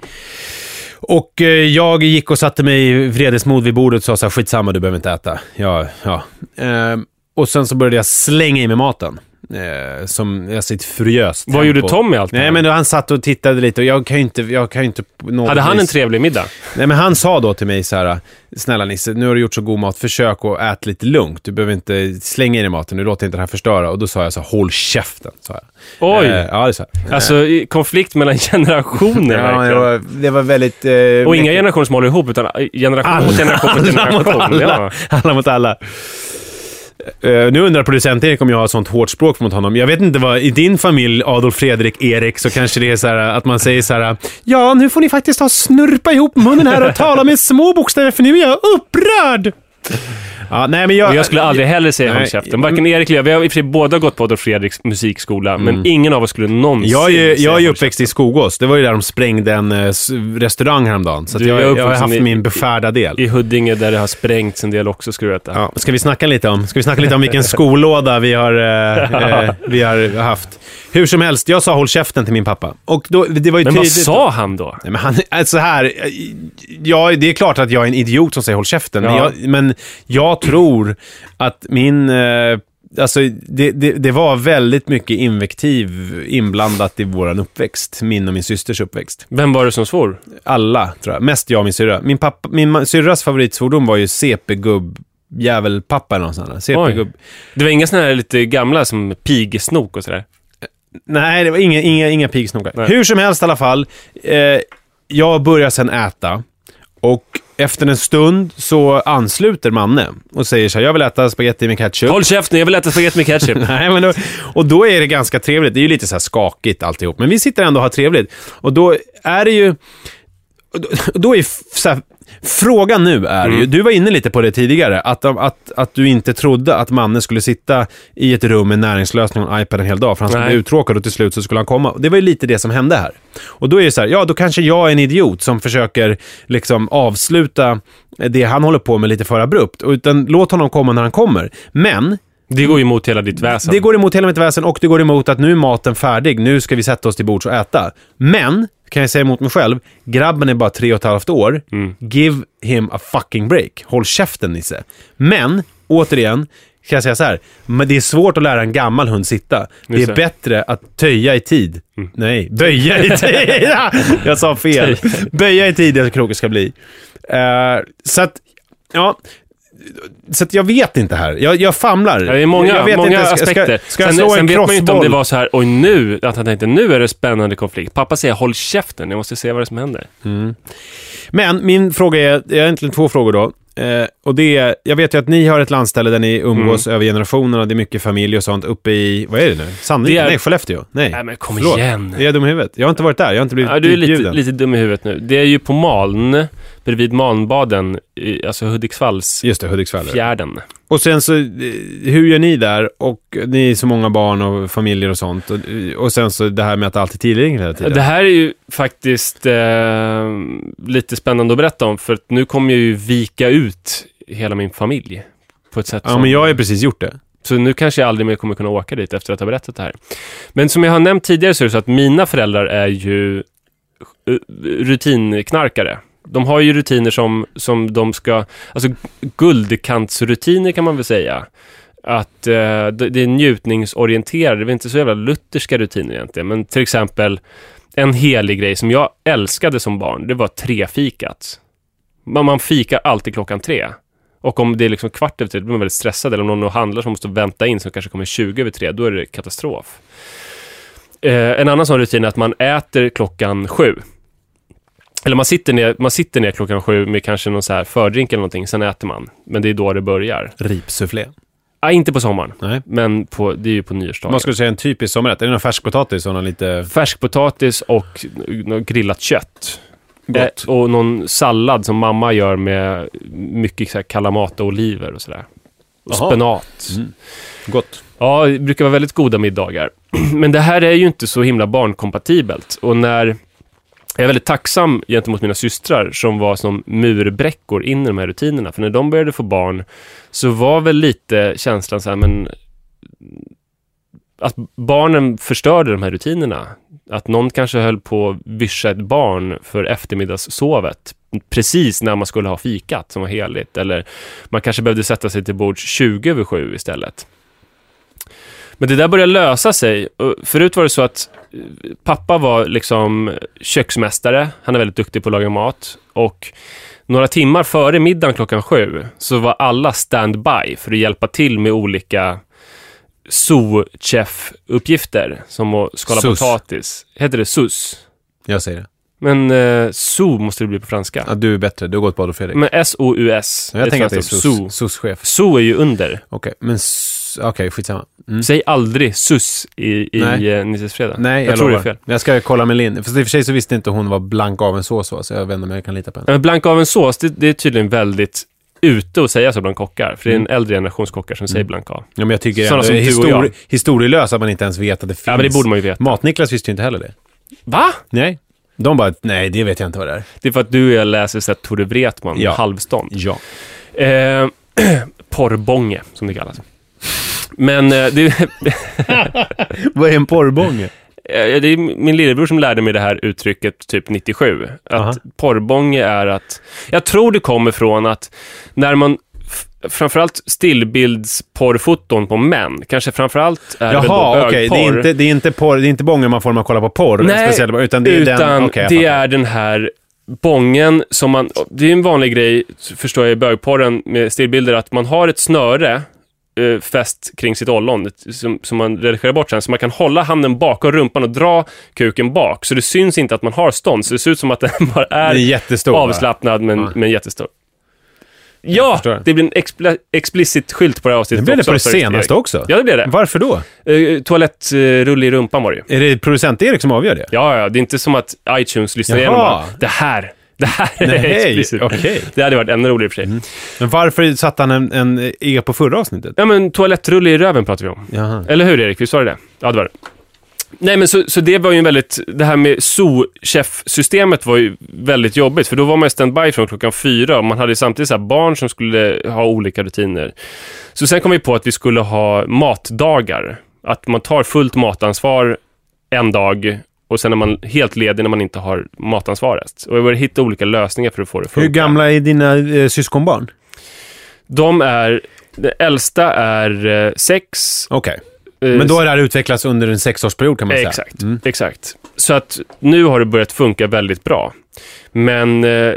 Speaker 1: Och eh, jag gick och satte mig i vredesmod vid bordet och sa så här, skitsamma, du behöver inte äta. Ja, ja. Ehm, och sen så började jag slänga i mig maten. Eh, som, alltså ett furiöst
Speaker 3: Vad gjorde
Speaker 1: tempo.
Speaker 3: Tom med allt det
Speaker 1: Nej men då han satt och tittade lite och jag kan ju inte, jag kan ju inte
Speaker 3: Hade han en trevlig middag?
Speaker 1: Nej men han sa då till mig så här, snälla Nisse, nu har du gjort så god mat, försök att äta lite lugnt. Du behöver inte slänga i dig maten, nu låter inte det här förstöra. Och då sa jag så här, håll käften, sa jag.
Speaker 3: Oj!
Speaker 1: Eh, ja, det sa jag.
Speaker 3: Alltså, i- konflikt mellan generationer
Speaker 1: Ja, det, var, det var väldigt... Eh,
Speaker 3: Och inga generationer som håller ihop, utan generation
Speaker 1: alla,
Speaker 3: mot generation mot
Speaker 1: alla
Speaker 3: generation.
Speaker 1: mot alla.
Speaker 3: Ja.
Speaker 1: Alla mot alla. Uh, nu undrar producent-Erik om jag har sånt hårt språk mot honom. Jag vet inte vad, i din familj, Adolf Fredrik Erik, så kanske det är så här att man säger så här. Ja, nu får ni faktiskt ta och snurpa ihop munnen här och tala med små bokstäver för nu är jag upprörd. Ja, nej, men jag,
Speaker 3: Och jag skulle aldrig heller säga
Speaker 1: Nej.
Speaker 3: håll käften. Varken Erik eller jag. Vi har i och för sig båda gått på Adolf Fredriks musikskola, men ingen av oss skulle någonsin
Speaker 1: Jag är, ju- jag är uppväxt i Skogås. Det var ju där de sprängde en s- restaurang häromdagen. Så
Speaker 3: Du,
Speaker 1: jag,
Speaker 3: jag
Speaker 1: jag har haft
Speaker 3: i-
Speaker 1: min beskärda del.
Speaker 3: I Huddinge där det har sprängts en del också, ska du veta.
Speaker 1: Ja, ska vi snacka lite om, ska vi snacka lite om vilken skolåda vi har, eh, eh, vi har haft? Hur som helst, jag sa håll käften till min pappa. Och då, det var ju
Speaker 3: Men vad sa han då?
Speaker 1: Nej, men han, alltså här, ja, det är klart att jag är en idiot som säger håll käften, men,
Speaker 3: Ja.
Speaker 1: jag, men jag tror att min... Eh, alltså, det, det, det var väldigt mycket invektiv inblandat i vår uppväxt, min och min systers uppväxt.
Speaker 3: Vem var det som svor?
Speaker 1: Alla, tror jag. Mest jag och min syrra. Min, pappa, min syrras favoritsvordom var ju CP-gubb jävelpappa eller något sånt. där.
Speaker 3: Det var inga såna här lite gamla som pigesnok och sådär?
Speaker 1: Nej, det var inga, inga, inga pigsnokar.
Speaker 3: Nej.
Speaker 1: Hur som helst i alla fall. Eh, jag börjar sen äta. Och efter en stund så ansluter Manne och säger så här, jag vill äta spaghetti med ketchup.
Speaker 3: Håll käften, jag vill äta spagetti med ketchup.
Speaker 1: Nej, men då, och då är det ganska trevligt. Det är ju lite så här skakigt alltihop. Men vi sitter ändå och har trevligt. Och då är det ju... då- är så här, frågan nu är ju, du var inne lite på det tidigare, att, att, att du inte trodde att mannen skulle sitta i ett rum med näringslösning och en iPad en hel dag, för han skulle
Speaker 3: Nej.
Speaker 1: bli uttråkad och till slut så skulle han komma. Det var ju lite det som hände här. Och då är det så här, ja då kanske jag är en idiot som försöker liksom avsluta det han håller på med lite för abrupt. Utan låt honom komma när han kommer. Men
Speaker 3: Det går emot hela ditt väsen.
Speaker 1: det går emot hela mitt väsen och det går emot att nu är maten färdig, nu ska vi sätta oss till bords och äta. Men, kan jag säga emot mig själv, grabben är bara tre och ett halvt år. Give him a fucking break. Håll käften Nisse. Men, återigen, kan jag säga så här, men det är svårt att lära en gammal hund sitta. Det är bättre att töja i tid. Nej, böja i tid. jag sa fel. Böja i tid, det kroken ska bli. Eh, så att, ja. Så att jag vet inte här. Jag, jag famlar.
Speaker 3: Ja, det är många,
Speaker 1: jag vet
Speaker 3: många
Speaker 1: inte, ska-
Speaker 3: aspekter.
Speaker 1: Ska, ska jag
Speaker 3: sen
Speaker 1: slå
Speaker 3: sen
Speaker 1: en
Speaker 3: vet man ju inte om det var så här, oj nu, att han tänkte nu är det spännande konflikt. Pappa säger håll käften, jag måste se vad det är som händer.
Speaker 1: Men min fråga är, jag har egentligen två frågor då. Eh, och det är, jag vet ju att ni har ett landställe där ni umgås över generationerna, det är mycket familj och sånt uppe i, vad är det nu? Sandviken?
Speaker 3: Är-
Speaker 1: Nej, Skellefteå? Nej.
Speaker 3: Nej men kom
Speaker 1: Förlåt.
Speaker 3: igen.
Speaker 1: Är jag dum i huvudet? Jag har inte varit där, jag har inte blivit
Speaker 3: Ja, du är lite, lite dum i huvudet nu. Det är ju på Maln, bredvid Malnbaden, i- alltså Hudiksvalls
Speaker 1: Just det, Hudiksvall.
Speaker 3: fjärden.
Speaker 1: Och sen så, eh, hur gör ni där? Och ni är så många barn och familjer och sånt. Och, och sen så det här med att alltid är tillgängligt hela tiden.
Speaker 3: Det här är ju faktiskt eh, lite spännande att berätta om, för att nu kommer jag ju vika ut hela min familj. På ett sätt
Speaker 1: Ja,
Speaker 3: som...
Speaker 1: men jag har ju precis gjort det.
Speaker 3: Så nu kanske jag aldrig mer kommer kunna åka dit efter att ha berättat det här. Men som jag har nämnt tidigare så är det så att mina föräldrar är ju eh, rutinknarkare. De har ju rutiner som, som de ska, alltså guldkantsrutiner kan man väl säga. Att eh, det det är njutningsorienterade, det är inte så jävla lutherska rutiner egentligen, men till exempel en helig grej som jag älskade som barn, det var trefikat. Man, man fikar alltid klockan tre. Och om det är liksom kvart över tre, då blir man väldigt stressad. Eller om någon handlar som måste vänta in, som kanske kommer 20 över tre, då är det katastrof. Eh, en annan sån rutin är att man äter klockan sju. Eller man sitter, ner, man sitter ner klockan sju med kanske någon så här fördrink eller någonting, sen äter man. Men det är då det börjar.
Speaker 1: Ripsufflé.
Speaker 3: Ah, inte på sommaren,
Speaker 1: Nej.
Speaker 3: men på, det är ju på nyårsdagen.
Speaker 1: Man skulle säga en typisk sommarrätt. Är det någon färskpotatis och någon lite
Speaker 3: Färskpotatis och grillat kött.
Speaker 1: gott?
Speaker 3: Eh, och någon sallad som mamma gör med mycket så här kalamata och oliver och sådär. Och
Speaker 1: Jaha.
Speaker 3: spenat.
Speaker 1: Mm. Gott.
Speaker 3: Ja, det brukar vara väldigt goda middagar. Men det här är ju inte så himla barnkompatibelt. Och när jag är väldigt tacksam gentemot mina systrar som var som murbräckor in i de här rutinerna. För när de började få barn så var väl lite känslan så här, men att barnen förstörde de här rutinerna. Att någon kanske höll på att vyscha ett barn för eftermiddagssovet precis när man skulle ha fikat som var heligt. Eller man kanske behövde sätta sig till bords 20 över 7 istället. Men det där börjar lösa sig. Förut var det så att eh, pappa var liksom köksmästare. Han är väldigt duktig på att laga mat. Och några timmar före middagen klockan sju så var alla stand-by för att hjälpa till med olika zoo-chef-uppgifter. Som att skala
Speaker 1: Sus.
Speaker 3: potatis. Heter det sus?
Speaker 1: Jag säger det.
Speaker 3: Men eh, zoo måste det bli på franska.
Speaker 1: Ja, du är bättre. Du har gått på Adolf Fredrik.
Speaker 3: Men S-O-U-S.
Speaker 1: jag tänker att det är
Speaker 3: står
Speaker 1: sus,
Speaker 3: zoo. är ju under.
Speaker 1: Okej, men... s- Okej, skitsamma. Mm.
Speaker 3: Säg aldrig sus i, i
Speaker 1: Nej.
Speaker 3: eh, Nisses fredag.
Speaker 1: Nej, jag,
Speaker 3: jag tror det är
Speaker 1: lovar.
Speaker 3: fel.
Speaker 1: Jag ska kolla med Linn. Fast i och för sig så visste inte hon var blank av en sås, va, så jag vet inte om jag kan lita på henne.
Speaker 3: Men blanka av en sås, det, det är tydligen väldigt ute att säga så bland kockar. För det är en äldre generations kockar som säger blanka av.
Speaker 1: Ja, men jag tycker
Speaker 3: Sådana
Speaker 1: ändå
Speaker 3: som
Speaker 1: det är
Speaker 3: du och jag.
Speaker 1: histori- historielöst att man inte ens vet att det finns.
Speaker 3: Ja, men det borde man ju veta.
Speaker 1: Mat-Niklas visste ju inte heller det.
Speaker 3: Va?
Speaker 1: Nej. De bara, nej, det vet jag inte vad det är.
Speaker 3: Det är för att du och jag läser så här Tore Wretman,
Speaker 1: Ja.
Speaker 3: halvstånd.
Speaker 1: Ja.
Speaker 3: Eh, porrbånge, som det kallas. Men eh, det,
Speaker 1: Vad är en porrbånge?
Speaker 3: eh, det är min lillebror som lärde mig det här uttrycket typ 97. Att
Speaker 1: Aha.
Speaker 3: porrbånge är att... Jag tror det kommer från att när man framförallt stillbildsporrfoton på män, kanske framförallt är det väl då
Speaker 1: Jaha, okej. Det, är inte, det är inte porr, det är inte bången man får när man kollar på porr.
Speaker 3: Nej,
Speaker 1: speciellt, utan det är
Speaker 3: utan
Speaker 1: den... jag
Speaker 3: det är den här bången som man... Det är en vanlig grej, förstår jag, i bögporren med stillbilder, att man har ett snöre eh, fäst kring sitt ollon som, som man redigerar bort sen, så man kan hålla handen bakom rumpan och dra kuken bak, så det syns inte att man har stånd, så det ser ut som att den bara är,
Speaker 1: är
Speaker 3: avslappnad, men,
Speaker 1: Ja.
Speaker 3: men jättestor. Ja, det blir en expli- explicit skylt på det här
Speaker 1: Det
Speaker 3: avsnittet
Speaker 1: blev det på det
Speaker 3: sa
Speaker 1: senaste också.
Speaker 3: Ja, det blev det.
Speaker 1: Varför då?
Speaker 3: Eh, Toalettrulle i rumpan var det ju.
Speaker 1: Är det producent-Erik som avgör det?
Speaker 3: Ja, ja, det är inte som att iTunes lyssnar
Speaker 1: Jaha.
Speaker 3: igenom bara, det här, det här är
Speaker 1: Nej,
Speaker 3: explicit.
Speaker 1: okej.
Speaker 3: Det hade varit ännu roligare i och för sig.
Speaker 1: Men varför satte han en, en E på förra avsnittet?
Speaker 3: Ja, men toalettrulle i röven pratar vi om.
Speaker 1: Jaha.
Speaker 3: Eller hur Erik? Var det det? Ja, det var det. Nej, men så, så det var ju en väldigt, det här med zoo-chef-systemet var ju väldigt jobbigt, för då var man ju standby från klockan fyra och man hade samtidigt så här barn som skulle ha olika rutiner. Så sen kom vi på att vi skulle ha matdagar. Att man tar fullt matansvar en dag och sen är man helt ledig när man inte har matansvaret. Och vi började hitta olika lösningar för att få det att funka.
Speaker 1: Hur gamla är dina eh, syskonbarn?
Speaker 3: De är, den äldsta är eh, sex.
Speaker 1: Okej.
Speaker 3: eh,
Speaker 1: Men då har det här utvecklats under en sexårsperiod kan man säga.
Speaker 3: Exakt,
Speaker 1: Mm.
Speaker 3: exakt. Så att nu har det börjat funka väldigt bra. Men, eh,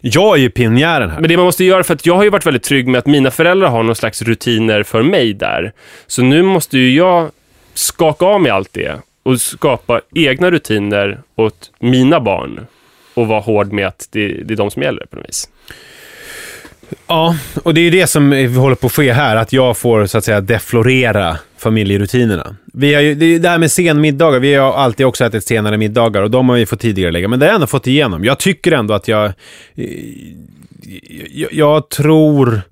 Speaker 1: Jag är ju pionjären här.
Speaker 3: men det man måste göra, för att jag har ju varit väldigt trygg med att mina föräldrar har någon slags rutiner för mig där. Så nu måste ju jag skaka av mig allt det och skapa egna rutiner åt mina barn och vara hård med att det, det är de som gäller på något vis.
Speaker 1: Ja, och det är ju det som håller på att ske här, att jag får så att säga deflorera familjerutinerna. Vi har ju, det, är ju det här med senmiddagar, vi har alltid också ätit senare middagar och de har vi fått tidigare lägga, men det har jag ändå fått igenom. Jag tycker ändå att jag, eh, jag, jag tror,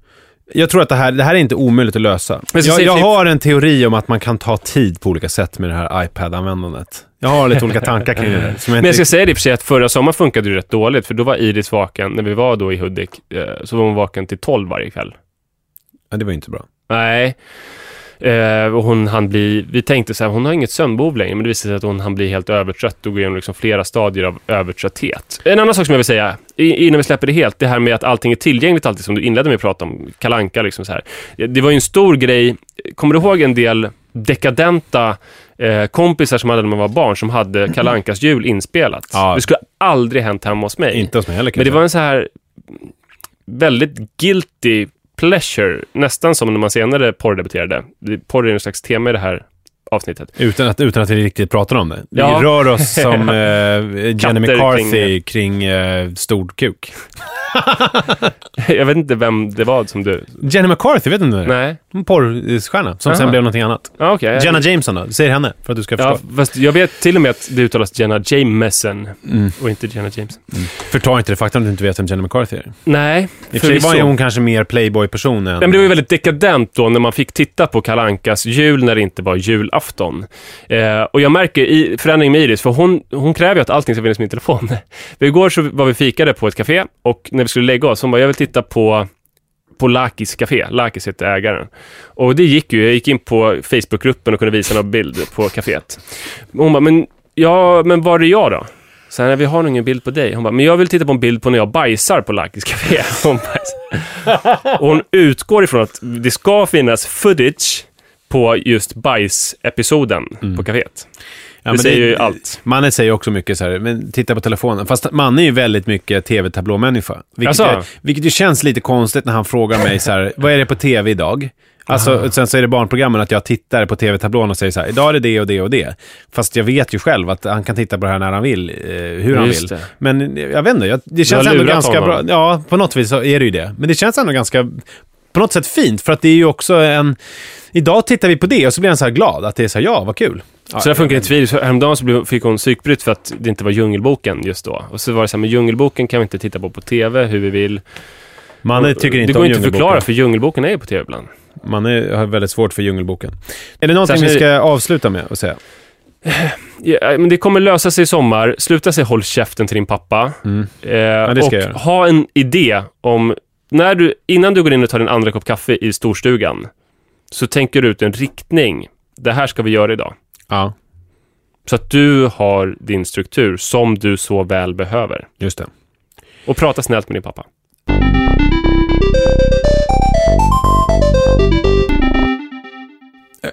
Speaker 1: jag tror att det här, det här är inte omöjligt att lösa. Jag, jag har en teori om att man kan ta tid på olika sätt med det här iPad-användandet. Jag har lite olika tankar kring det. Som jag
Speaker 3: Men jag
Speaker 1: inte-
Speaker 3: ska säga det i och för sig att förra sommaren funkade det rätt dåligt, för då var Iris vaken, när vi var då i Hudik, eh, så var hon vaken till 12 varje kväll.
Speaker 1: ja, det var ju inte bra.
Speaker 3: Nej. Eh, och hon han bli, vi tänkte så här, hon har inget sömnbehov längre, men det visade sig att hon han bli helt övertrött och gå igenom liksom flera stadier av övertrötthet. En annan sak som jag vill säga, innan vi släpper det helt, det här med att allting är tillgängligt alltid, som du inledde med att prata om, kalanka liksom så här. Det var ju en stor grej, kommer du ihåg en del dekadenta eh, kompisar som hade när man var barn, som hade Kalankas jul inspelat?
Speaker 1: Ja.
Speaker 3: Det skulle aldrig hänt hemma hos mig.
Speaker 1: Inte hos mig heller
Speaker 3: Men det var en så här väldigt guilty pleasure, nästan som när man senare porrdebuterade. Porr är en slags tema i det här avsnittet.
Speaker 1: Utan att, utan att vi riktigt pratar om det.
Speaker 3: Ja.
Speaker 1: Vi rör oss som eh, Jenny McCarthy kring, eh, stor kuk.
Speaker 3: Jag vet inte vem det var som du...
Speaker 1: Jenny McCarthy, vet du inte det?
Speaker 3: Nej.
Speaker 1: En porrstjärna som sen
Speaker 3: Aha.
Speaker 1: blev någonting annat.
Speaker 3: Ja, okej.
Speaker 1: Jenna Jameson då? Säg henne för att du ska
Speaker 3: Ja,
Speaker 1: förstå.
Speaker 3: fast jag vet till och med att det uttalas Jenna Jameson
Speaker 1: Mm.
Speaker 3: och inte Jenna James.
Speaker 1: Förta inte det faktum att du inte vet vem Jenny McCarthy är.
Speaker 3: Nej,
Speaker 1: I för var ju hon kanske mer playboy-person än...
Speaker 3: Nej, men det var ju väldigt dekadent då när man fick titta på Kalle Ankas jul när det inte var julafton. Eh, och jag märker i förändring med Iris, för hon, hon kräver ju att allting ska finnas i min telefon. För igår så var vi fikade på ett café och när vi skulle lägga oss, hon bara, jag vill titta på på Lakis café. Lakis heter ägaren. Och det gick ju. Jag gick in på Facebookgruppen och kunde visa någon bild på kaféet. Hon bara, men, ja, men var är jag då? Så här, "Nej, vi har nog ingen bild på dig. Hon bara, men jag vill titta på en bild på när jag bajsar på Lakis café. Hon, och hon utgår ifrån att det ska finnas footage på just bajs-episoden
Speaker 1: Mm.
Speaker 3: på kaféet.
Speaker 1: Ja,
Speaker 3: det säger ju allt.
Speaker 1: Manne säger också mycket så här, men titta på telefonen. Fast Manne är ju väldigt mycket tv-tablåmänniska. Vilket, är, vilket ju känns lite konstigt när han frågar mig så här, vad är det på tv idag? Alltså, sen så är det barnprogrammen att jag tittar på tv-tablån och säger så här, idag är det det och det och det. Fast jag vet ju själv att han kan titta på det här när han vill, eh, hur han vill.
Speaker 3: det.
Speaker 1: Men jag vet inte, jag, det känns ändå ganska
Speaker 3: honom.
Speaker 1: bra. Ja, på något vis så är det ju det. Men det känns ändå ganska, på något sätt fint, för att det är ju också en... Idag tittar vi på det och så blir han så här glad, att det är så här, ja, vad kul. Ja,
Speaker 3: Så där funkar inte vi. Så Häromdagen så fick hon psykbryt för att det inte var Djungelboken just då. Och så var det så här, men Djungelboken kan vi inte titta på på TV hur vi vill. Och
Speaker 1: tycker inte
Speaker 3: det går inte att förklara, för Djungelboken är ju på TV ibland.
Speaker 1: Man är, har väldigt svårt för Djungelboken. Är det någonting vi
Speaker 3: Särskilt-
Speaker 1: ska avsluta med att säga?
Speaker 3: Ja, men det kommer lösa sig i sommar. Sluta säga håll käften till din pappa.
Speaker 1: Mm.
Speaker 3: Eh,
Speaker 1: det ska
Speaker 3: och ha en idé om, när du, innan du går in och tar din andra kopp kaffe i storstugan, så tänker du ut en riktning. Det här ska vi göra idag.
Speaker 1: Ja,
Speaker 3: Så att du har din struktur som du så väl behöver.
Speaker 1: just det.
Speaker 3: Och prata snällt med din pappa.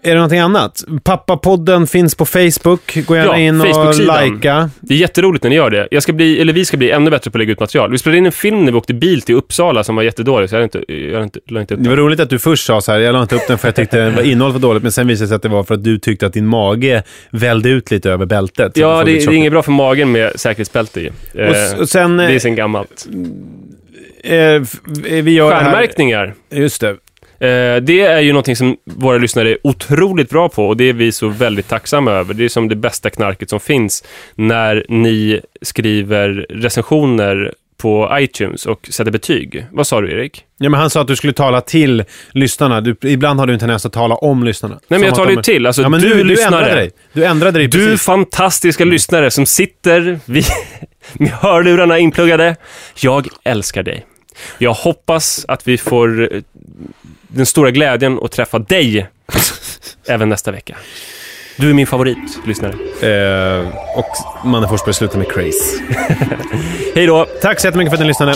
Speaker 1: Är det någonting annat? Pappapodden finns på Facebook. Gå gärna
Speaker 3: Ja,
Speaker 1: in och likea.
Speaker 3: Det är jätteroligt när ni gör det. Jag ska bli, eller vi ska bli ännu bättre på att lägga ut material. Vi spelade in en film när vi åkte bil till Uppsala som var jättedålig, så jag inte, jag inte, la inte upp
Speaker 1: Det var
Speaker 3: den.
Speaker 1: roligt att du först sa så här, jag la inte upp den för jag tyckte den var innehållet var dåligt, men sen visade det sig att det var för att du tyckte att din mage vällde ut lite över bältet.
Speaker 3: Ja, det, det är inget bra för magen med säkerhetsbälte i.
Speaker 1: Och,
Speaker 3: Eh,
Speaker 1: och sen...
Speaker 3: det är
Speaker 1: eh,
Speaker 3: sen gammalt.
Speaker 1: eh, vi gör
Speaker 3: Stjärnmärkningar.
Speaker 1: Just det.
Speaker 3: Eh, det är ju någonting som våra lyssnare är otroligt bra på och det är vi så väldigt tacksamma över. Det är som det bästa knarket som finns när ni skriver recensioner på iTunes och sätter betyg. Vad sa du, Erik?
Speaker 1: Ja, men han sa att du skulle tala till lyssnarna. Du, ibland har du en tendens att tala om lyssnarna.
Speaker 3: Nej, men jag talar
Speaker 1: de
Speaker 3: ju
Speaker 1: är-
Speaker 3: till. Alltså,
Speaker 1: ja, men
Speaker 3: du,
Speaker 1: du, du
Speaker 3: lyssnare.
Speaker 1: ändrade dig. Du ändrade dig
Speaker 3: Du
Speaker 1: precis. Mm.
Speaker 3: fantastiska lyssnare som sitter vid, med hörlurarna inpluggade. Jag älskar dig. Jag hoppas att vi får eh, den stora glädjen att träffa dig även nästa vecka. Du är min favorit, lyssnare.
Speaker 1: Eh, och Manne Forsberg slutar med craze.
Speaker 3: Hej då!
Speaker 1: Tack så jättemycket för att ni lyssnade.